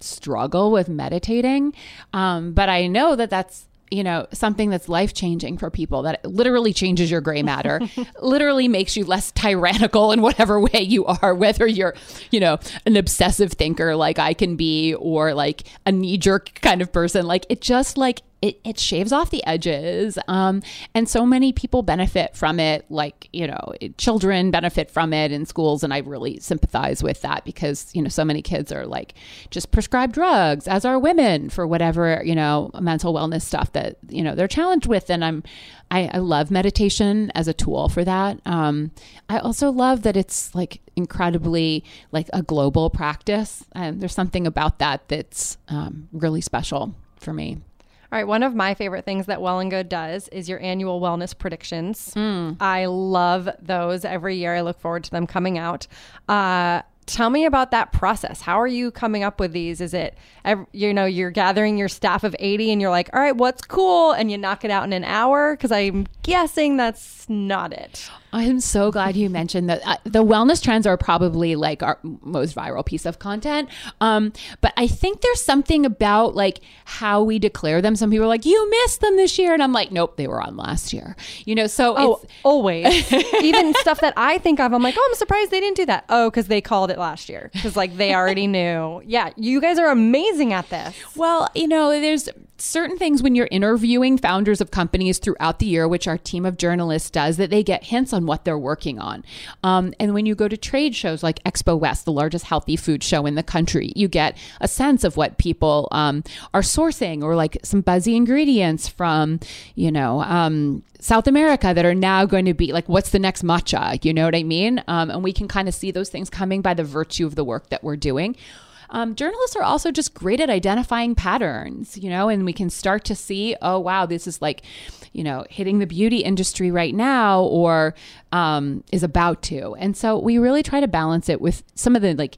struggle with meditating, um, but I know that that's you know, something that's life changing for people that literally changes your gray matter, literally makes you less tyrannical in whatever way you are, whether you're, you know, an obsessive thinker like I can be or like a knee jerk kind of person. Like it just like it, it shaves off the edges. Um, and so many people benefit from it, like, you know, children benefit from it in schools. And I really sympathize with that because, you know, so many kids are like just prescribed drugs, as are women for whatever, you know, mental wellness stuff that, you know, they're challenged with. And I'm, I, I love meditation as a tool for that. Um, I also love that it's like incredibly like a global practice. And there's something about that that's um, really special for me. All right, one of my favorite things that Well and Good does is your annual wellness predictions. Mm. I love those every year. I look forward to them coming out. Uh, tell me about that process. How are you coming up with these? Is it, you know, you're gathering your staff of 80 and you're like, all right, what's cool? And you knock it out in an hour? Because I'm guessing that's not it. I'm so glad you mentioned that. Uh, the wellness trends are probably like our most viral piece of content. Um, but I think there's something about like how we declare them. Some people are like, you missed them this year. And I'm like, nope, they were on last year. You know, so oh, always. Even stuff that I think of, I'm like, oh, I'm surprised they didn't do that. Oh, because they called it last year. Because like they already knew. Yeah, you guys are amazing at this. Well, you know, there's certain things when you're interviewing founders of companies throughout the year, which our team of journalists does, that they get hints on what they're working on. Um, and when you go to trade shows like Expo West, the largest healthy food show in the country, you get a sense of what people um, are sourcing or like some buzzy ingredients from, you know, um, South America that are now going to be like, what's the next matcha? You know what I mean? Um, and we can kind of see those things coming by the virtue of the work that we're doing. Um, journalists are also just great at identifying patterns, you know, and we can start to see, oh, wow, this is like, you know, hitting the beauty industry right now or um, is about to. And so we really try to balance it with some of the like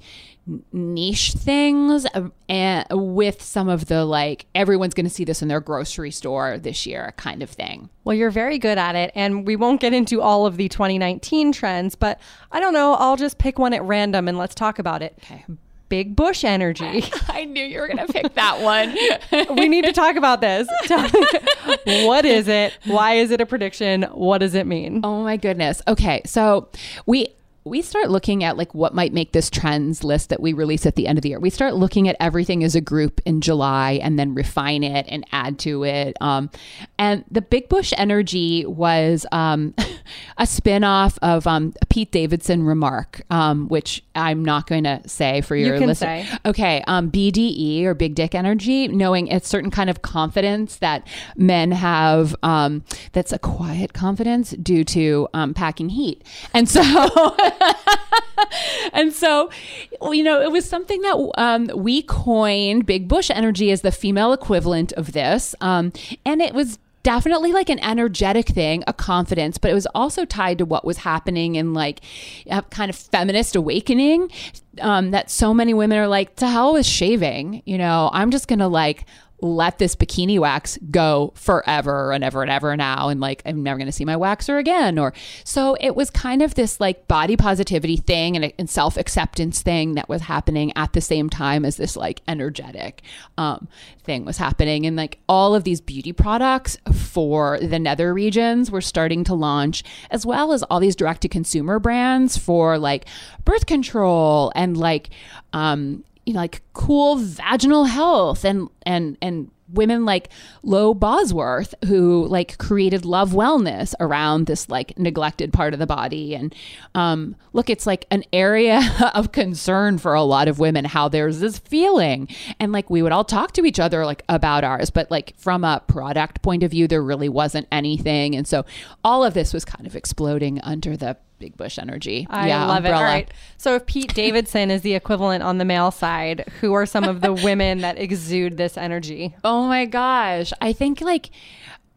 niche things uh, and with some of the like everyone's going to see this in their grocery store this year kind of thing. Well, you're very good at it and we won't get into all of the 2019 trends, but I don't know, I'll just pick one at random and let's talk about it. Okay. Big Bush energy. I knew you were going to pick that one. we need to talk about this. what is it? Why is it a prediction? What does it mean? Oh my goodness. Okay. So we we start looking at like what might make this trends list that we release at the end of the year. We start looking at everything as a group in July and then refine it and add to it. Um, and the Big Bush Energy was um, a spinoff of um, Pete Davidson remark, um, which I'm not going to say for your you listener. Okay, um, BDE or Big Dick Energy, knowing a certain kind of confidence that men have um, that's a quiet confidence due to packing heat, and so. and so, you know, it was something that um, we coined Big Bush Energy as the female equivalent of this. Um, and it was definitely like an energetic thing, a confidence, but it was also tied to what was happening in like a kind of feminist awakening. Um, that so many women are like, to hell with shaving. You know, I'm just going to like let this bikini wax go forever and ever and ever now and like i'm never going to see my waxer again or so it was kind of this like body positivity thing and, and self-acceptance thing that was happening at the same time as this like energetic um, thing was happening. And like all of these beauty products for the nether regions were starting to launch as well as all these direct to consumer brands for like birth control and like um you know, like cool vaginal health and and and women like Lo Bosworth who like created love wellness around this like neglected part of the body. And um look it's like an area of concern for a lot of women how there's this feeling. And like we would all talk to each other like about ours. But like from a product point of view there really wasn't anything. And so all of this was kind of exploding under the big bush energy. I yeah, love umbrella. it. All right. So if Pete Davidson is the equivalent on the male side, who are some of the women that exude this energy? Oh my gosh. I think like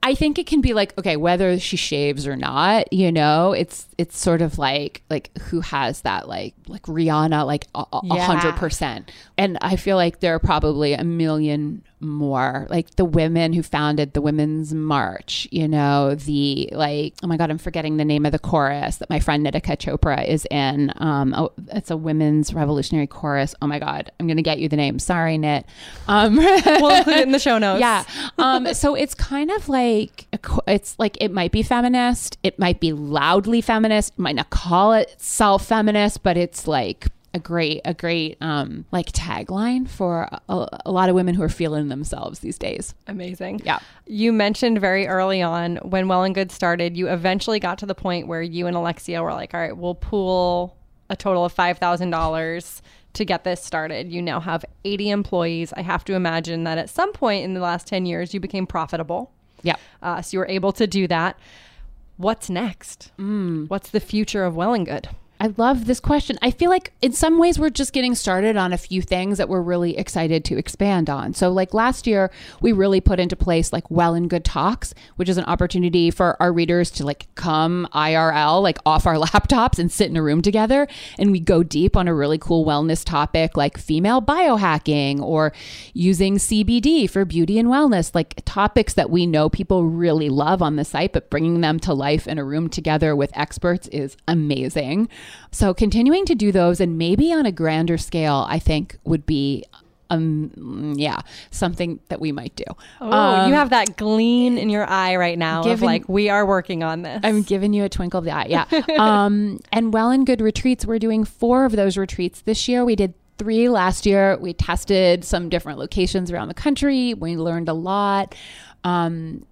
I think it can be like okay, whether she shaves or not, you know, it's it's sort of like like who has that like like Rihanna like a hundred percent, and I feel like there are probably a million more like the women who founded the women's march you know the like oh my god i'm forgetting the name of the chorus that my friend nitika chopra is in. Um oh, it's a women's revolutionary chorus. Oh my god i'm gonna get you the name. Sorry nit. Um we'll include it in the show notes. Yeah. Um so it's kind of like it's like it might be feminist it might be loudly feminist it might not call itself feminist but it's like a great a great um like tagline for a, a, lot of women who are feeling themselves these days. Amazing. Yeah. You mentioned very early on when well and good started you eventually got to the point where you and alexia were like all right we'll pool a total of $5000 to get this started. You now have 80 employees. I have to imagine that at some point in the last 10 years you became profitable. Yeah. Uh, so you were able to do that. What's next? Mm. what's the future of well and good I love this question. I feel like in some ways we're just getting started on a few things that we're really excited to expand on. So, like last year, we really put into place like Well and Good Talks, which is an opportunity for our readers to like come IRL, like off our laptops and sit in a room together. And we go deep on a really cool wellness topic like female biohacking or using CBD for beauty and wellness, like topics that we know people really love on the site, but bringing them to life in a room together with experts is amazing. So continuing to do those and maybe on a grander scale, I think would be um yeah something that we might do. Oh um, you have that gleam in your eye right now given, of like we are working on this. I'm giving you a twinkle of the eye yeah. Um and well and good retreats we're doing four of those retreats this year. We did three last year. We tested some different locations around the country. We learned a lot. Um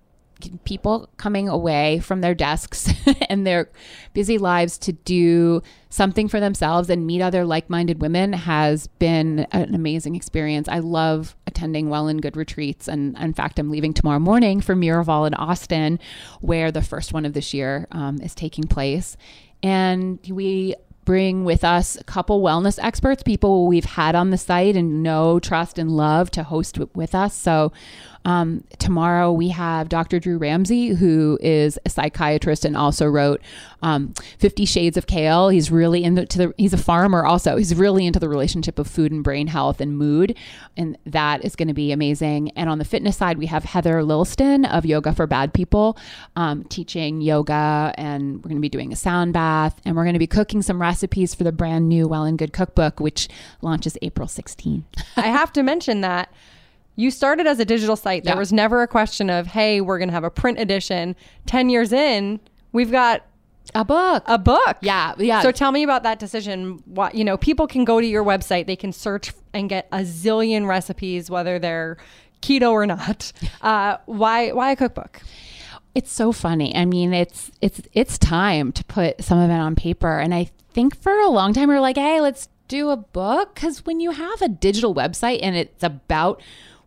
people coming away from their desks and their busy lives to do something for themselves and meet other like-minded women has been an amazing experience. I love attending well and good retreats and in fact I'm leaving tomorrow morning for Miraval in Austin where the first one of this year um, is taking place and we bring with us a couple wellness experts, people we've had on the site and know, trust, and love to host with us. So um, tomorrow we have Dr. Drew Ramsey, who is a psychiatrist and also wrote um, Fifty Shades of Kale. He's really into the. He's a farmer also. He's really into the relationship of food and brain health and mood, and that is going to be amazing. And on the fitness side, we have Heather Lilleston of Yoga for Bad People, um, teaching yoga, and we're going to be doing a sound bath, and we're going to be cooking some recipes for the brand new Well and Good cookbook, which launches April 16. I have to mention that you started as a digital site. There Yeah. was never a question of, hey, we're going to have a print edition. 10 years in, we've got A book. a book. yeah, yeah. So tell me about that decision. What, you know, people can go to your website, they can search and get a zillion recipes, whether they're keto or not. Uh, why, why a cookbook? It's so funny. I mean, it's it's it's time to put some of it on paper. And I think for a long time we were like, hey, let's do a book because when you have a digital website and it's about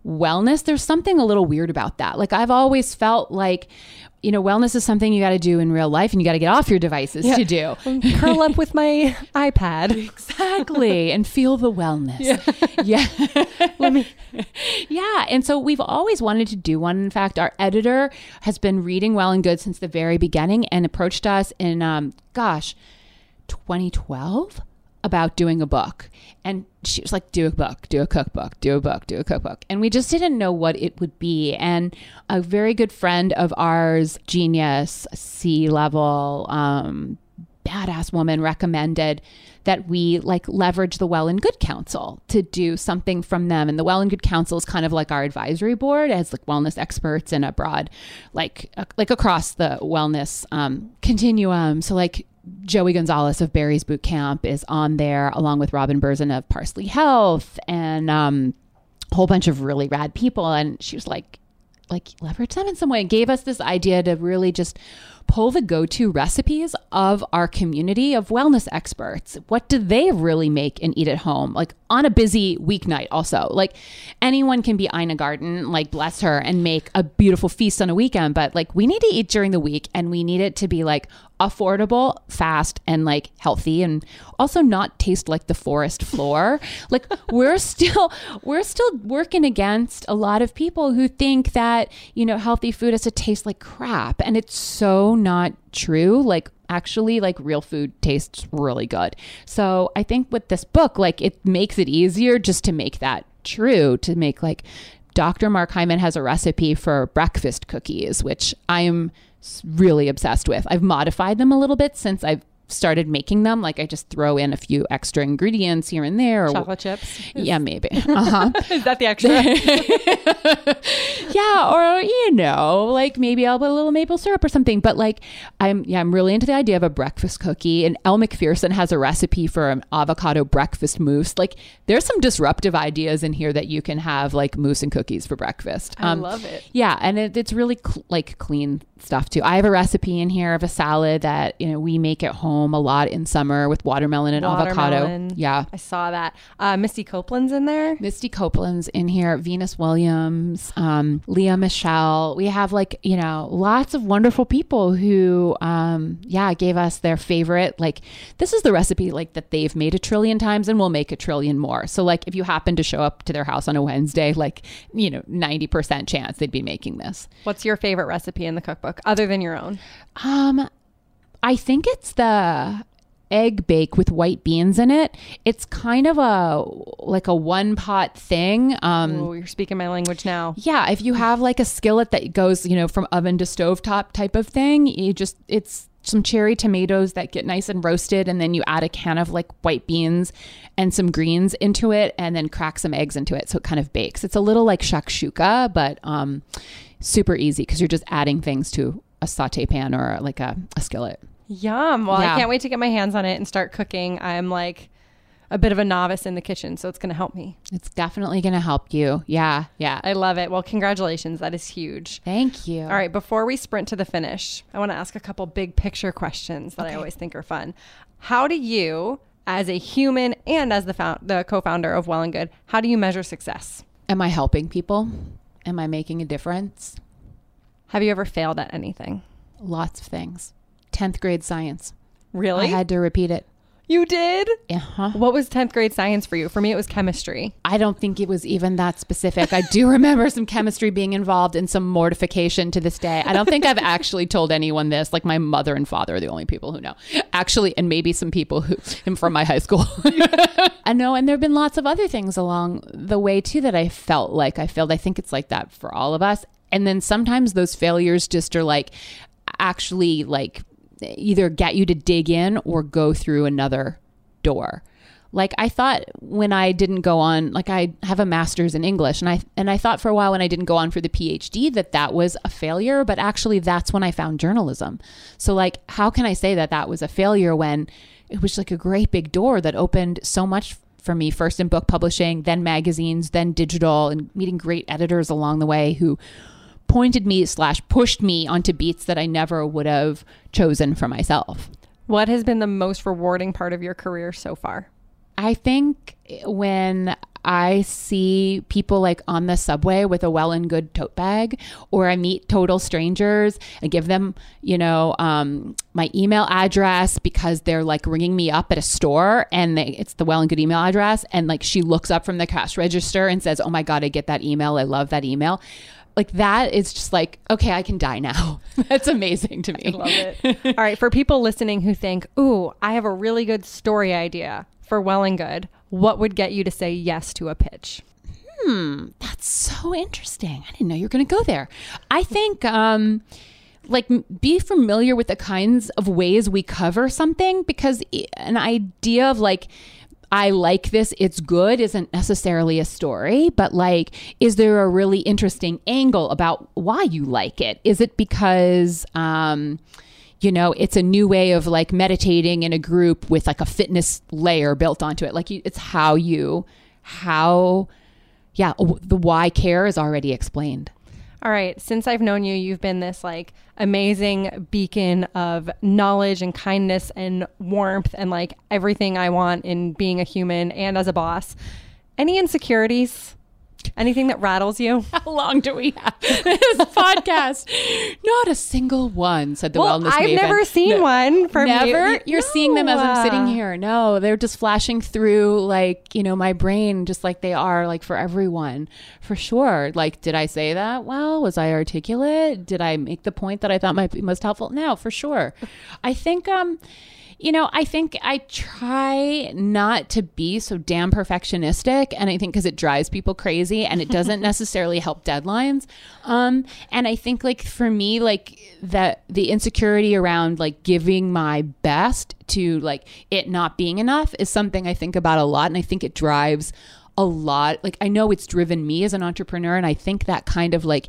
wellness, there's something a little weird about that. Like I've always felt like, you know, wellness is something you got to do in real life and you got to get off your devices to do. Curl up with my iPad. Exactly. and feel the wellness. Yeah. Let me. yeah. And so we've always wanted to do one. In fact, our editor has been reading Well and Good since the very beginning and approached us in, um, gosh, 2012 about doing a book. And she was like, do a book, do a cookbook, do a book, do a cookbook. And we just didn't know what it would be. And a very good friend of ours, genius, C level, um, badass woman recommended that we like leverage the Well and Good Council to do something from them. And the Well and Good Council is kind of like our advisory board as like wellness experts and abroad, like uh, like across the wellness um, continuum. So like Joey Gonzalez of Barry's Boot Camp is on there, along with Robin Berzin of Parsley Health, and um, a whole bunch of really rad people. And she was like, like leverage them in some way. And gave us this idea to really just pull the go-to recipes of our community of wellness experts. What do they really make and eat at home? Like on a busy weeknight also. Like anyone can be Ina Garten, like bless her, and make a beautiful feast on a weekend. But like we need to eat during the week and we need it to be like affordable, fast, and like healthy and also not taste like the forest floor. like we're still we're still working against a lot of people who think that, you know, healthy food has to taste like crap. And it's so not true. Like actually like real food tastes really good. So I think with this book, like it makes it easier just to make that true, to make like Dr. Mark Hyman has a recipe for breakfast cookies, which I'm really obsessed with. I've modified them a little bit since I've started making them. Like I just throw in a few extra ingredients here and there. Or, Chocolate chips. yeah, maybe. Uh-huh. Is that the extra? yeah, or you know, like maybe I'll put a little maple syrup or something. But like, I'm yeah, I'm really into the idea of a breakfast cookie. And Elle Macpherson has a recipe for an avocado breakfast mousse. Like, there's some disruptive ideas in here that you can have like mousse and cookies for breakfast. I love it. Yeah, and it, it's really cl- like clean stuff too. I have a recipe in here of a salad that you know we make at home a lot in summer with watermelon and Watermelon. avocado. Yeah. I saw that. Uh, Misty Copeland's in there. Misty Copeland's in here, Venus Williams, um, Lea Michele. We have like, you know, lots of wonderful people who, um, yeah, gave us their favorite. Like, this is the recipe like that they've made a trillion times and will make a trillion more. So, like, if you happen to show up to their house on a Wednesday, like, you know, 90% chance they'd be making this. What's your favorite recipe in the cookbook other than your own? Um, I think it's the egg bake with white beans in it. It's kind of a like a one pot thing. Um, oh, you're speaking my language now. yeah, if you have like a skillet that goes, you know, from oven to stovetop type of thing, you just it's some cherry tomatoes that get nice and roasted and then you add a can of like white beans and some greens into it and then crack some eggs into it so it kind of bakes. It's a little like shakshuka, but um super easy because you're just adding things to a saute pan or like a, a skillet. Yum. Well, Yeah. I can't wait to get my hands on it and start cooking. I'm like a bit of a novice in the kitchen, so it's going to help me. It's definitely going to help you. Yeah, yeah. I love it. Well, congratulations. That is huge. Thank you. All right, before we sprint to the finish, I want to ask a couple big picture questions that I always think are fun. How do you, as a human and as the found, the co-founder of Well and Good, how do you measure success? Am I helping people? Am I making a difference? Have you ever failed at anything? Lots of things. 10th grade science. Really? I had to repeat it. You did? Uh-huh. What was 10th grade science for you? For me, it was chemistry. I don't think it was even that specific. I do remember some chemistry being involved and some mortification to this day. I don't think I've actually told anyone this. Like my mother and father are the only people who know. Actually, and maybe some people who am from my high school. I know, and there have been lots of other things along the way too that I felt like I failed. I think it's like that for all of us. And then sometimes those failures just are like actually like either get you to dig in or go through another door. Like I thought when I didn't go on, like I have a master's in English, and I and I thought for a while when I didn't go on for the PhD that that was a failure, but actually that's when I found journalism. So like, how can I say that that was a failure when it was like a great big door that opened so much for me? First in book publishing, then magazines, then digital, and meeting great editors along the way who pointed me slash pushed me onto beats that I never would have chosen for myself. What has been the most rewarding part of your career so far? I think when I see people like on the subway with a well and good tote bag, or I meet total strangers and give them, you know, um, my email address because they're like ringing me up at a store and they, it's the well and good email address. And like she looks up from the cash register and says, Oh my God, I get that email. I love that email like that is just like okay i can die now. That's amazing to me. I love it. All right for people listening who think ooh i have a really good story idea for well and good what would get you to say yes to a pitch? Hmm that's so interesting. I didn't know you were going to go there. I think um like be familiar with the kinds of ways we cover something because an idea of like I like this, it's good isn't necessarily a story, but like, is there a really interesting angle about why you like it? Is it because, um, you know, it's a new way of like meditating in a group with like a fitness layer built onto it. Like, you, it's how you, how, yeah, the why care is already explained. All right, since I've known you, you've been this like amazing beacon of knowledge and kindness and warmth and like everything I want in being a human and as a boss. Any insecurities? Anything that rattles you? How long do we have this podcast? Not a single one, said the well, wellness I've maven. never seen no. one from never. you. You're no. seeing them as I'm sitting here. No, they're just flashing through like you know my brain, just like they are like for everyone, for sure. Like, did I say that well? Was I articulate? Did I make the point that I thought might be most helpful? No, for sure. I think um you know, I think I try not to be so damn perfectionistic. And I think because it drives people crazy and it doesn't necessarily help deadlines. Um, and I think, like, for me, like, that the insecurity around like giving my best to like it not being enough is something I think about a lot. And I think it drives a lot. Like, I know it's driven me as an entrepreneur. And I think that kind of like,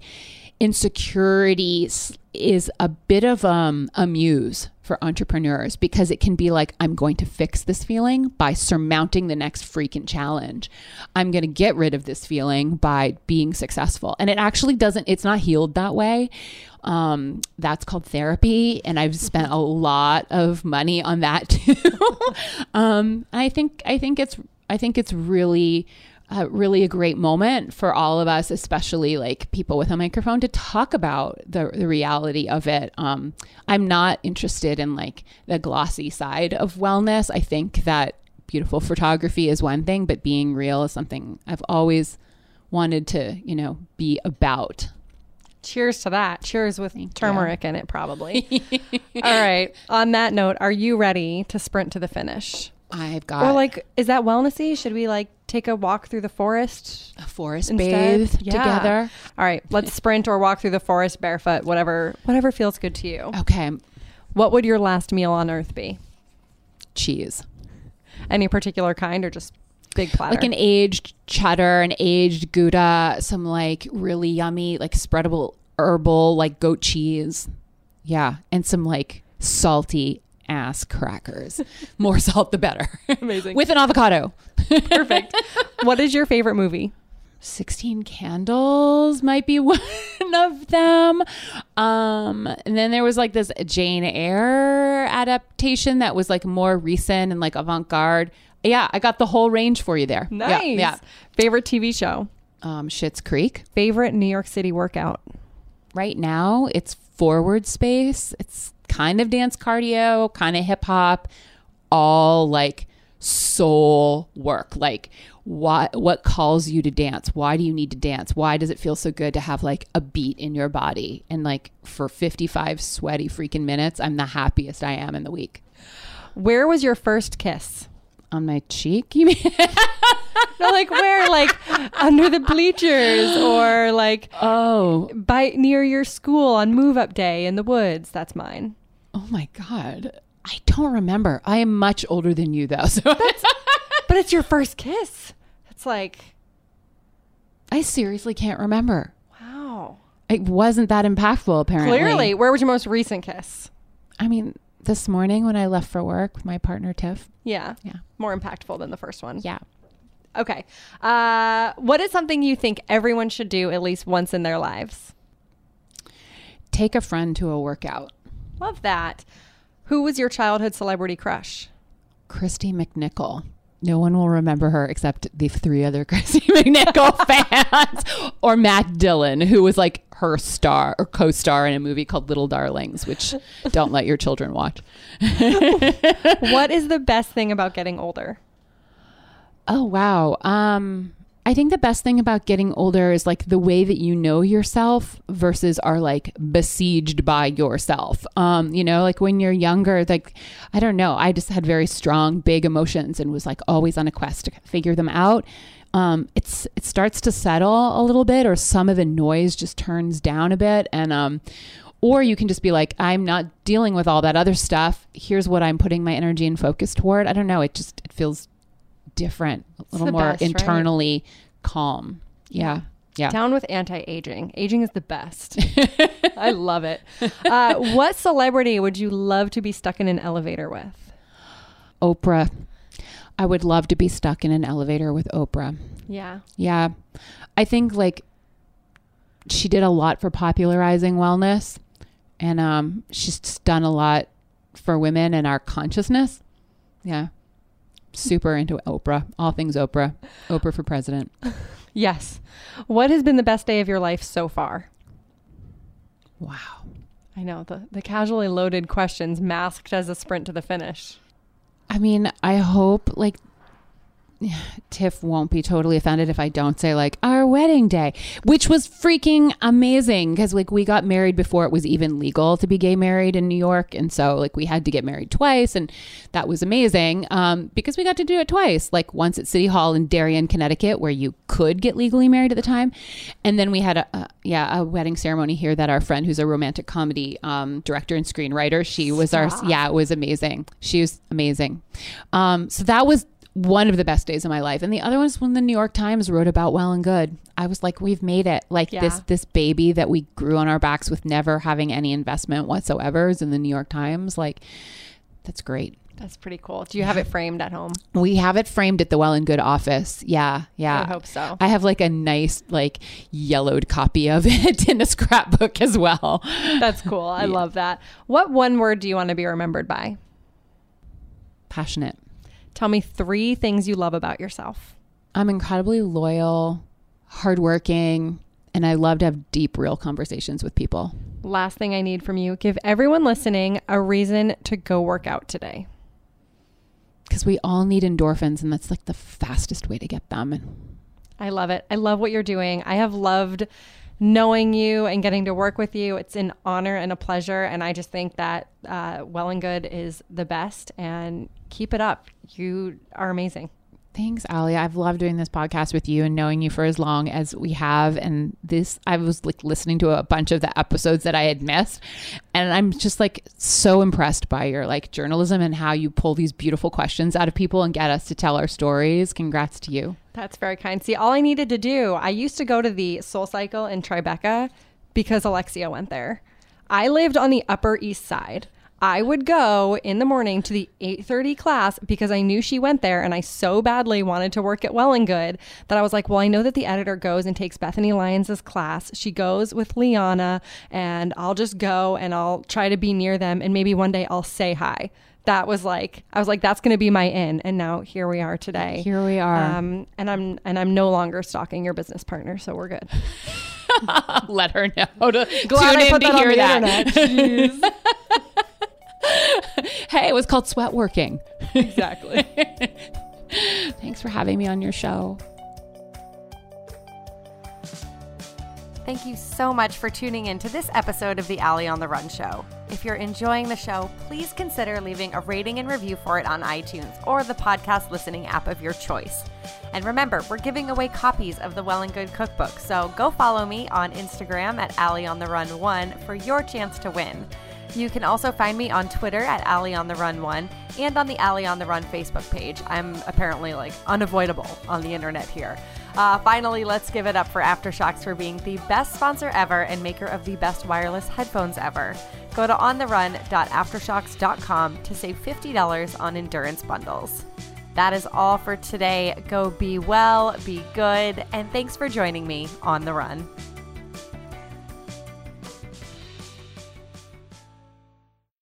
insecurity is a bit of um, a muse for entrepreneurs because it can be like, I'm going to fix this feeling by surmounting the next freaking challenge. I'm going to get rid of this feeling by being successful. And it actually doesn't, it's not healed that way. Um, that's called therapy. And I've spent a lot of money on that too. um, I think, I think it's, I think it's really, uh, really a great moment for all of us, especially like people with a microphone, to talk about the, the reality of it. Um, I'm not interested in like the glossy side of wellness. I think that beautiful photography is one thing, but being real is something I've always wanted to, you know, be about. Cheers to that. Cheers with Thank turmeric you. in it, probably. All right. On that note, are you ready to sprint to the finish? I've got. Or like, is that wellnessy? Should we like take a walk through the forest? A forest instead? bathe yeah. together. All right, let's sprint or walk through the forest barefoot. Whatever, whatever feels good to you. Okay. What would your last meal on Earth be? Cheese. Any particular kind, or just big platter? Like an aged cheddar, an aged Gouda, some like really yummy, like spreadable herbal, like goat cheese. Yeah, and some like salty ass crackers. More salt, the better. Amazing. With an avocado. Perfect. what is your favorite movie? 16 Candles might be one of them. Um, and then there was like this Jane Eyre adaptation that was like more recent and like avant garde. Yeah, I got the whole range for you there. Nice. Yeah. yeah. Favorite TV show? Um, Schitt's Creek. Favorite New York City workout? Right now, it's Forward Space. It's kind of dance cardio, kind of hip hop, all like soul work. Like what what calls you to dance? Why do you need to dance? Why does it feel so good to have like a beat in your body? And like for 55 sweaty freaking minutes, I'm the happiest I am in the week. Where was your first kiss? On my cheek, you mean? no, like where? Like under the bleachers or like oh, by near your school on move up day in the woods. That's mine. Oh my god. I don't remember. I am much older than you though. So But it's your first kiss. It's like I seriously can't remember. wow. It wasn't that impactful apparently. Clearly, where was your most recent kiss? I mean, this morning when I left for work with my partner Tiff. Yeah. Yeah. More impactful than the first one. Yeah. Okay. Uh, what is something you think everyone should do at least once in their lives? Take a friend to a workout. Love that. Who was your childhood celebrity crush? Kristy McNichol. No one will remember her except the three other Kristy McNichol fans or Matt Dillon, who was like her star or co-star in a movie called Little Darlings, which don't let your children watch. what is the best thing about getting older? Oh wow. Um I think the best thing about getting older is like the way that you know yourself versus are like besieged by yourself. Um, you know, like when you're younger, like I don't know, I just had very strong, big emotions and was like always on a quest to figure them out. Um, it's it starts to settle a little bit, or some of the noise just turns down a bit, and um, or you can just be like, I'm not dealing with all that other stuff. Here's what I'm putting my energy and focus toward. I don't know. It just it feels different, a little more best, right? internally calm. Yeah. Yeah. Down with anti-aging. Aging is the best. I love it. Uh, what celebrity would you love to be stuck in an elevator with? Oprah. I would love to be stuck in an elevator with Oprah. Yeah. Yeah. I think like she did a lot for popularizing wellness and um she's just done a lot for women and our consciousness. Yeah. Super into Oprah. All things Oprah. Oprah for president. Yes. What has been the best day of your life so far? Wow. I know the the casually loaded questions masked as a sprint to the finish. I mean, I hope like Tiff won't be totally offended if I don't say like our wedding day, which was freaking amazing because like we got married before it was even legal to be gay married in New York, and so like we had to get married twice, and that was amazing um, because we got to do it twice, like once at City Hall in Darien, Connecticut, where you could get legally married at the time, and then we had a, a yeah a wedding ceremony here that our friend who's a romantic comedy um, director and screenwriter, she was our yeah it was amazing, she was amazing, um, so that was one of the best days of my life and the other was when the new york times wrote about well and good i was like we've made it like Yeah. this this baby that we grew on our backs with never having any investment whatsoever is in the new york times like that's great That's pretty cool. Do you have it framed at home? we have it framed at the well and good office yeah yeah I hope so. i have like a nice like yellowed copy of it in a scrapbook as well That's cool. I love that. What one word do you want to be remembered by? passionate Tell me three things you love about yourself. i'm incredibly loyal hardworking and i love to have deep real conversations with people Last thing I need from you give everyone listening a reason to go work out today. because we all need endorphins and that's like the fastest way to get them I love it. I love what you're doing. I have loved knowing you and getting to work with you. It's an honor and a pleasure. And I just think that uh, Well and Good is the best. And keep it up. You are amazing. thanks ali i've loved doing this podcast with you and knowing you for as long as we have and this i was like listening to a bunch of the episodes that i had missed and i'm just like so impressed by your like journalism and how you pull these beautiful questions out of people and get us to tell our stories congrats to you That's very kind. See, all I needed to do, I used to go to the SoulCycle in Tribeca because Alexia went there. I lived on the Upper East Side. I would go in the morning to the 8:30 class because I knew she went there and I so badly wanted to work at Well and Good that I was like, well, I know that the editor goes and takes Bethany Lyons' class. She goes with Liana and I'll just go and I'll try to be near them and maybe one day I'll say hi. That was like I was like that's going to be my in and now here we are today. here we are Um, and I'm and I'm no longer stalking your business partner, so we're good. let her know to Glad tune I in put to that on hear the that hey it was called sweat working exactly. Thanks for having me on your show. Thank you so much for tuning in to this episode of the Ali on the Run show. If you're enjoying the show, please consider leaving a rating and review for it on iTunes or the podcast listening app of your choice. And remember, we're giving away copies of the Well and Good cookbook, so go follow me on Instagram at Ali on the Run 1 for your chance to win. You can also find me on Twitter at Ali on the Run 1 and on the Ali on the Run Facebook page. I'm apparently like unavoidable on the internet here. Uh, finally, let's give it up for AfterShokz for being the best sponsor ever and maker of the best wireless headphones ever. Go to ontherun.aftershokz.com to save $50 on endurance bundles. That is all for today. Go be well, be good, and thanks for joining me on the run.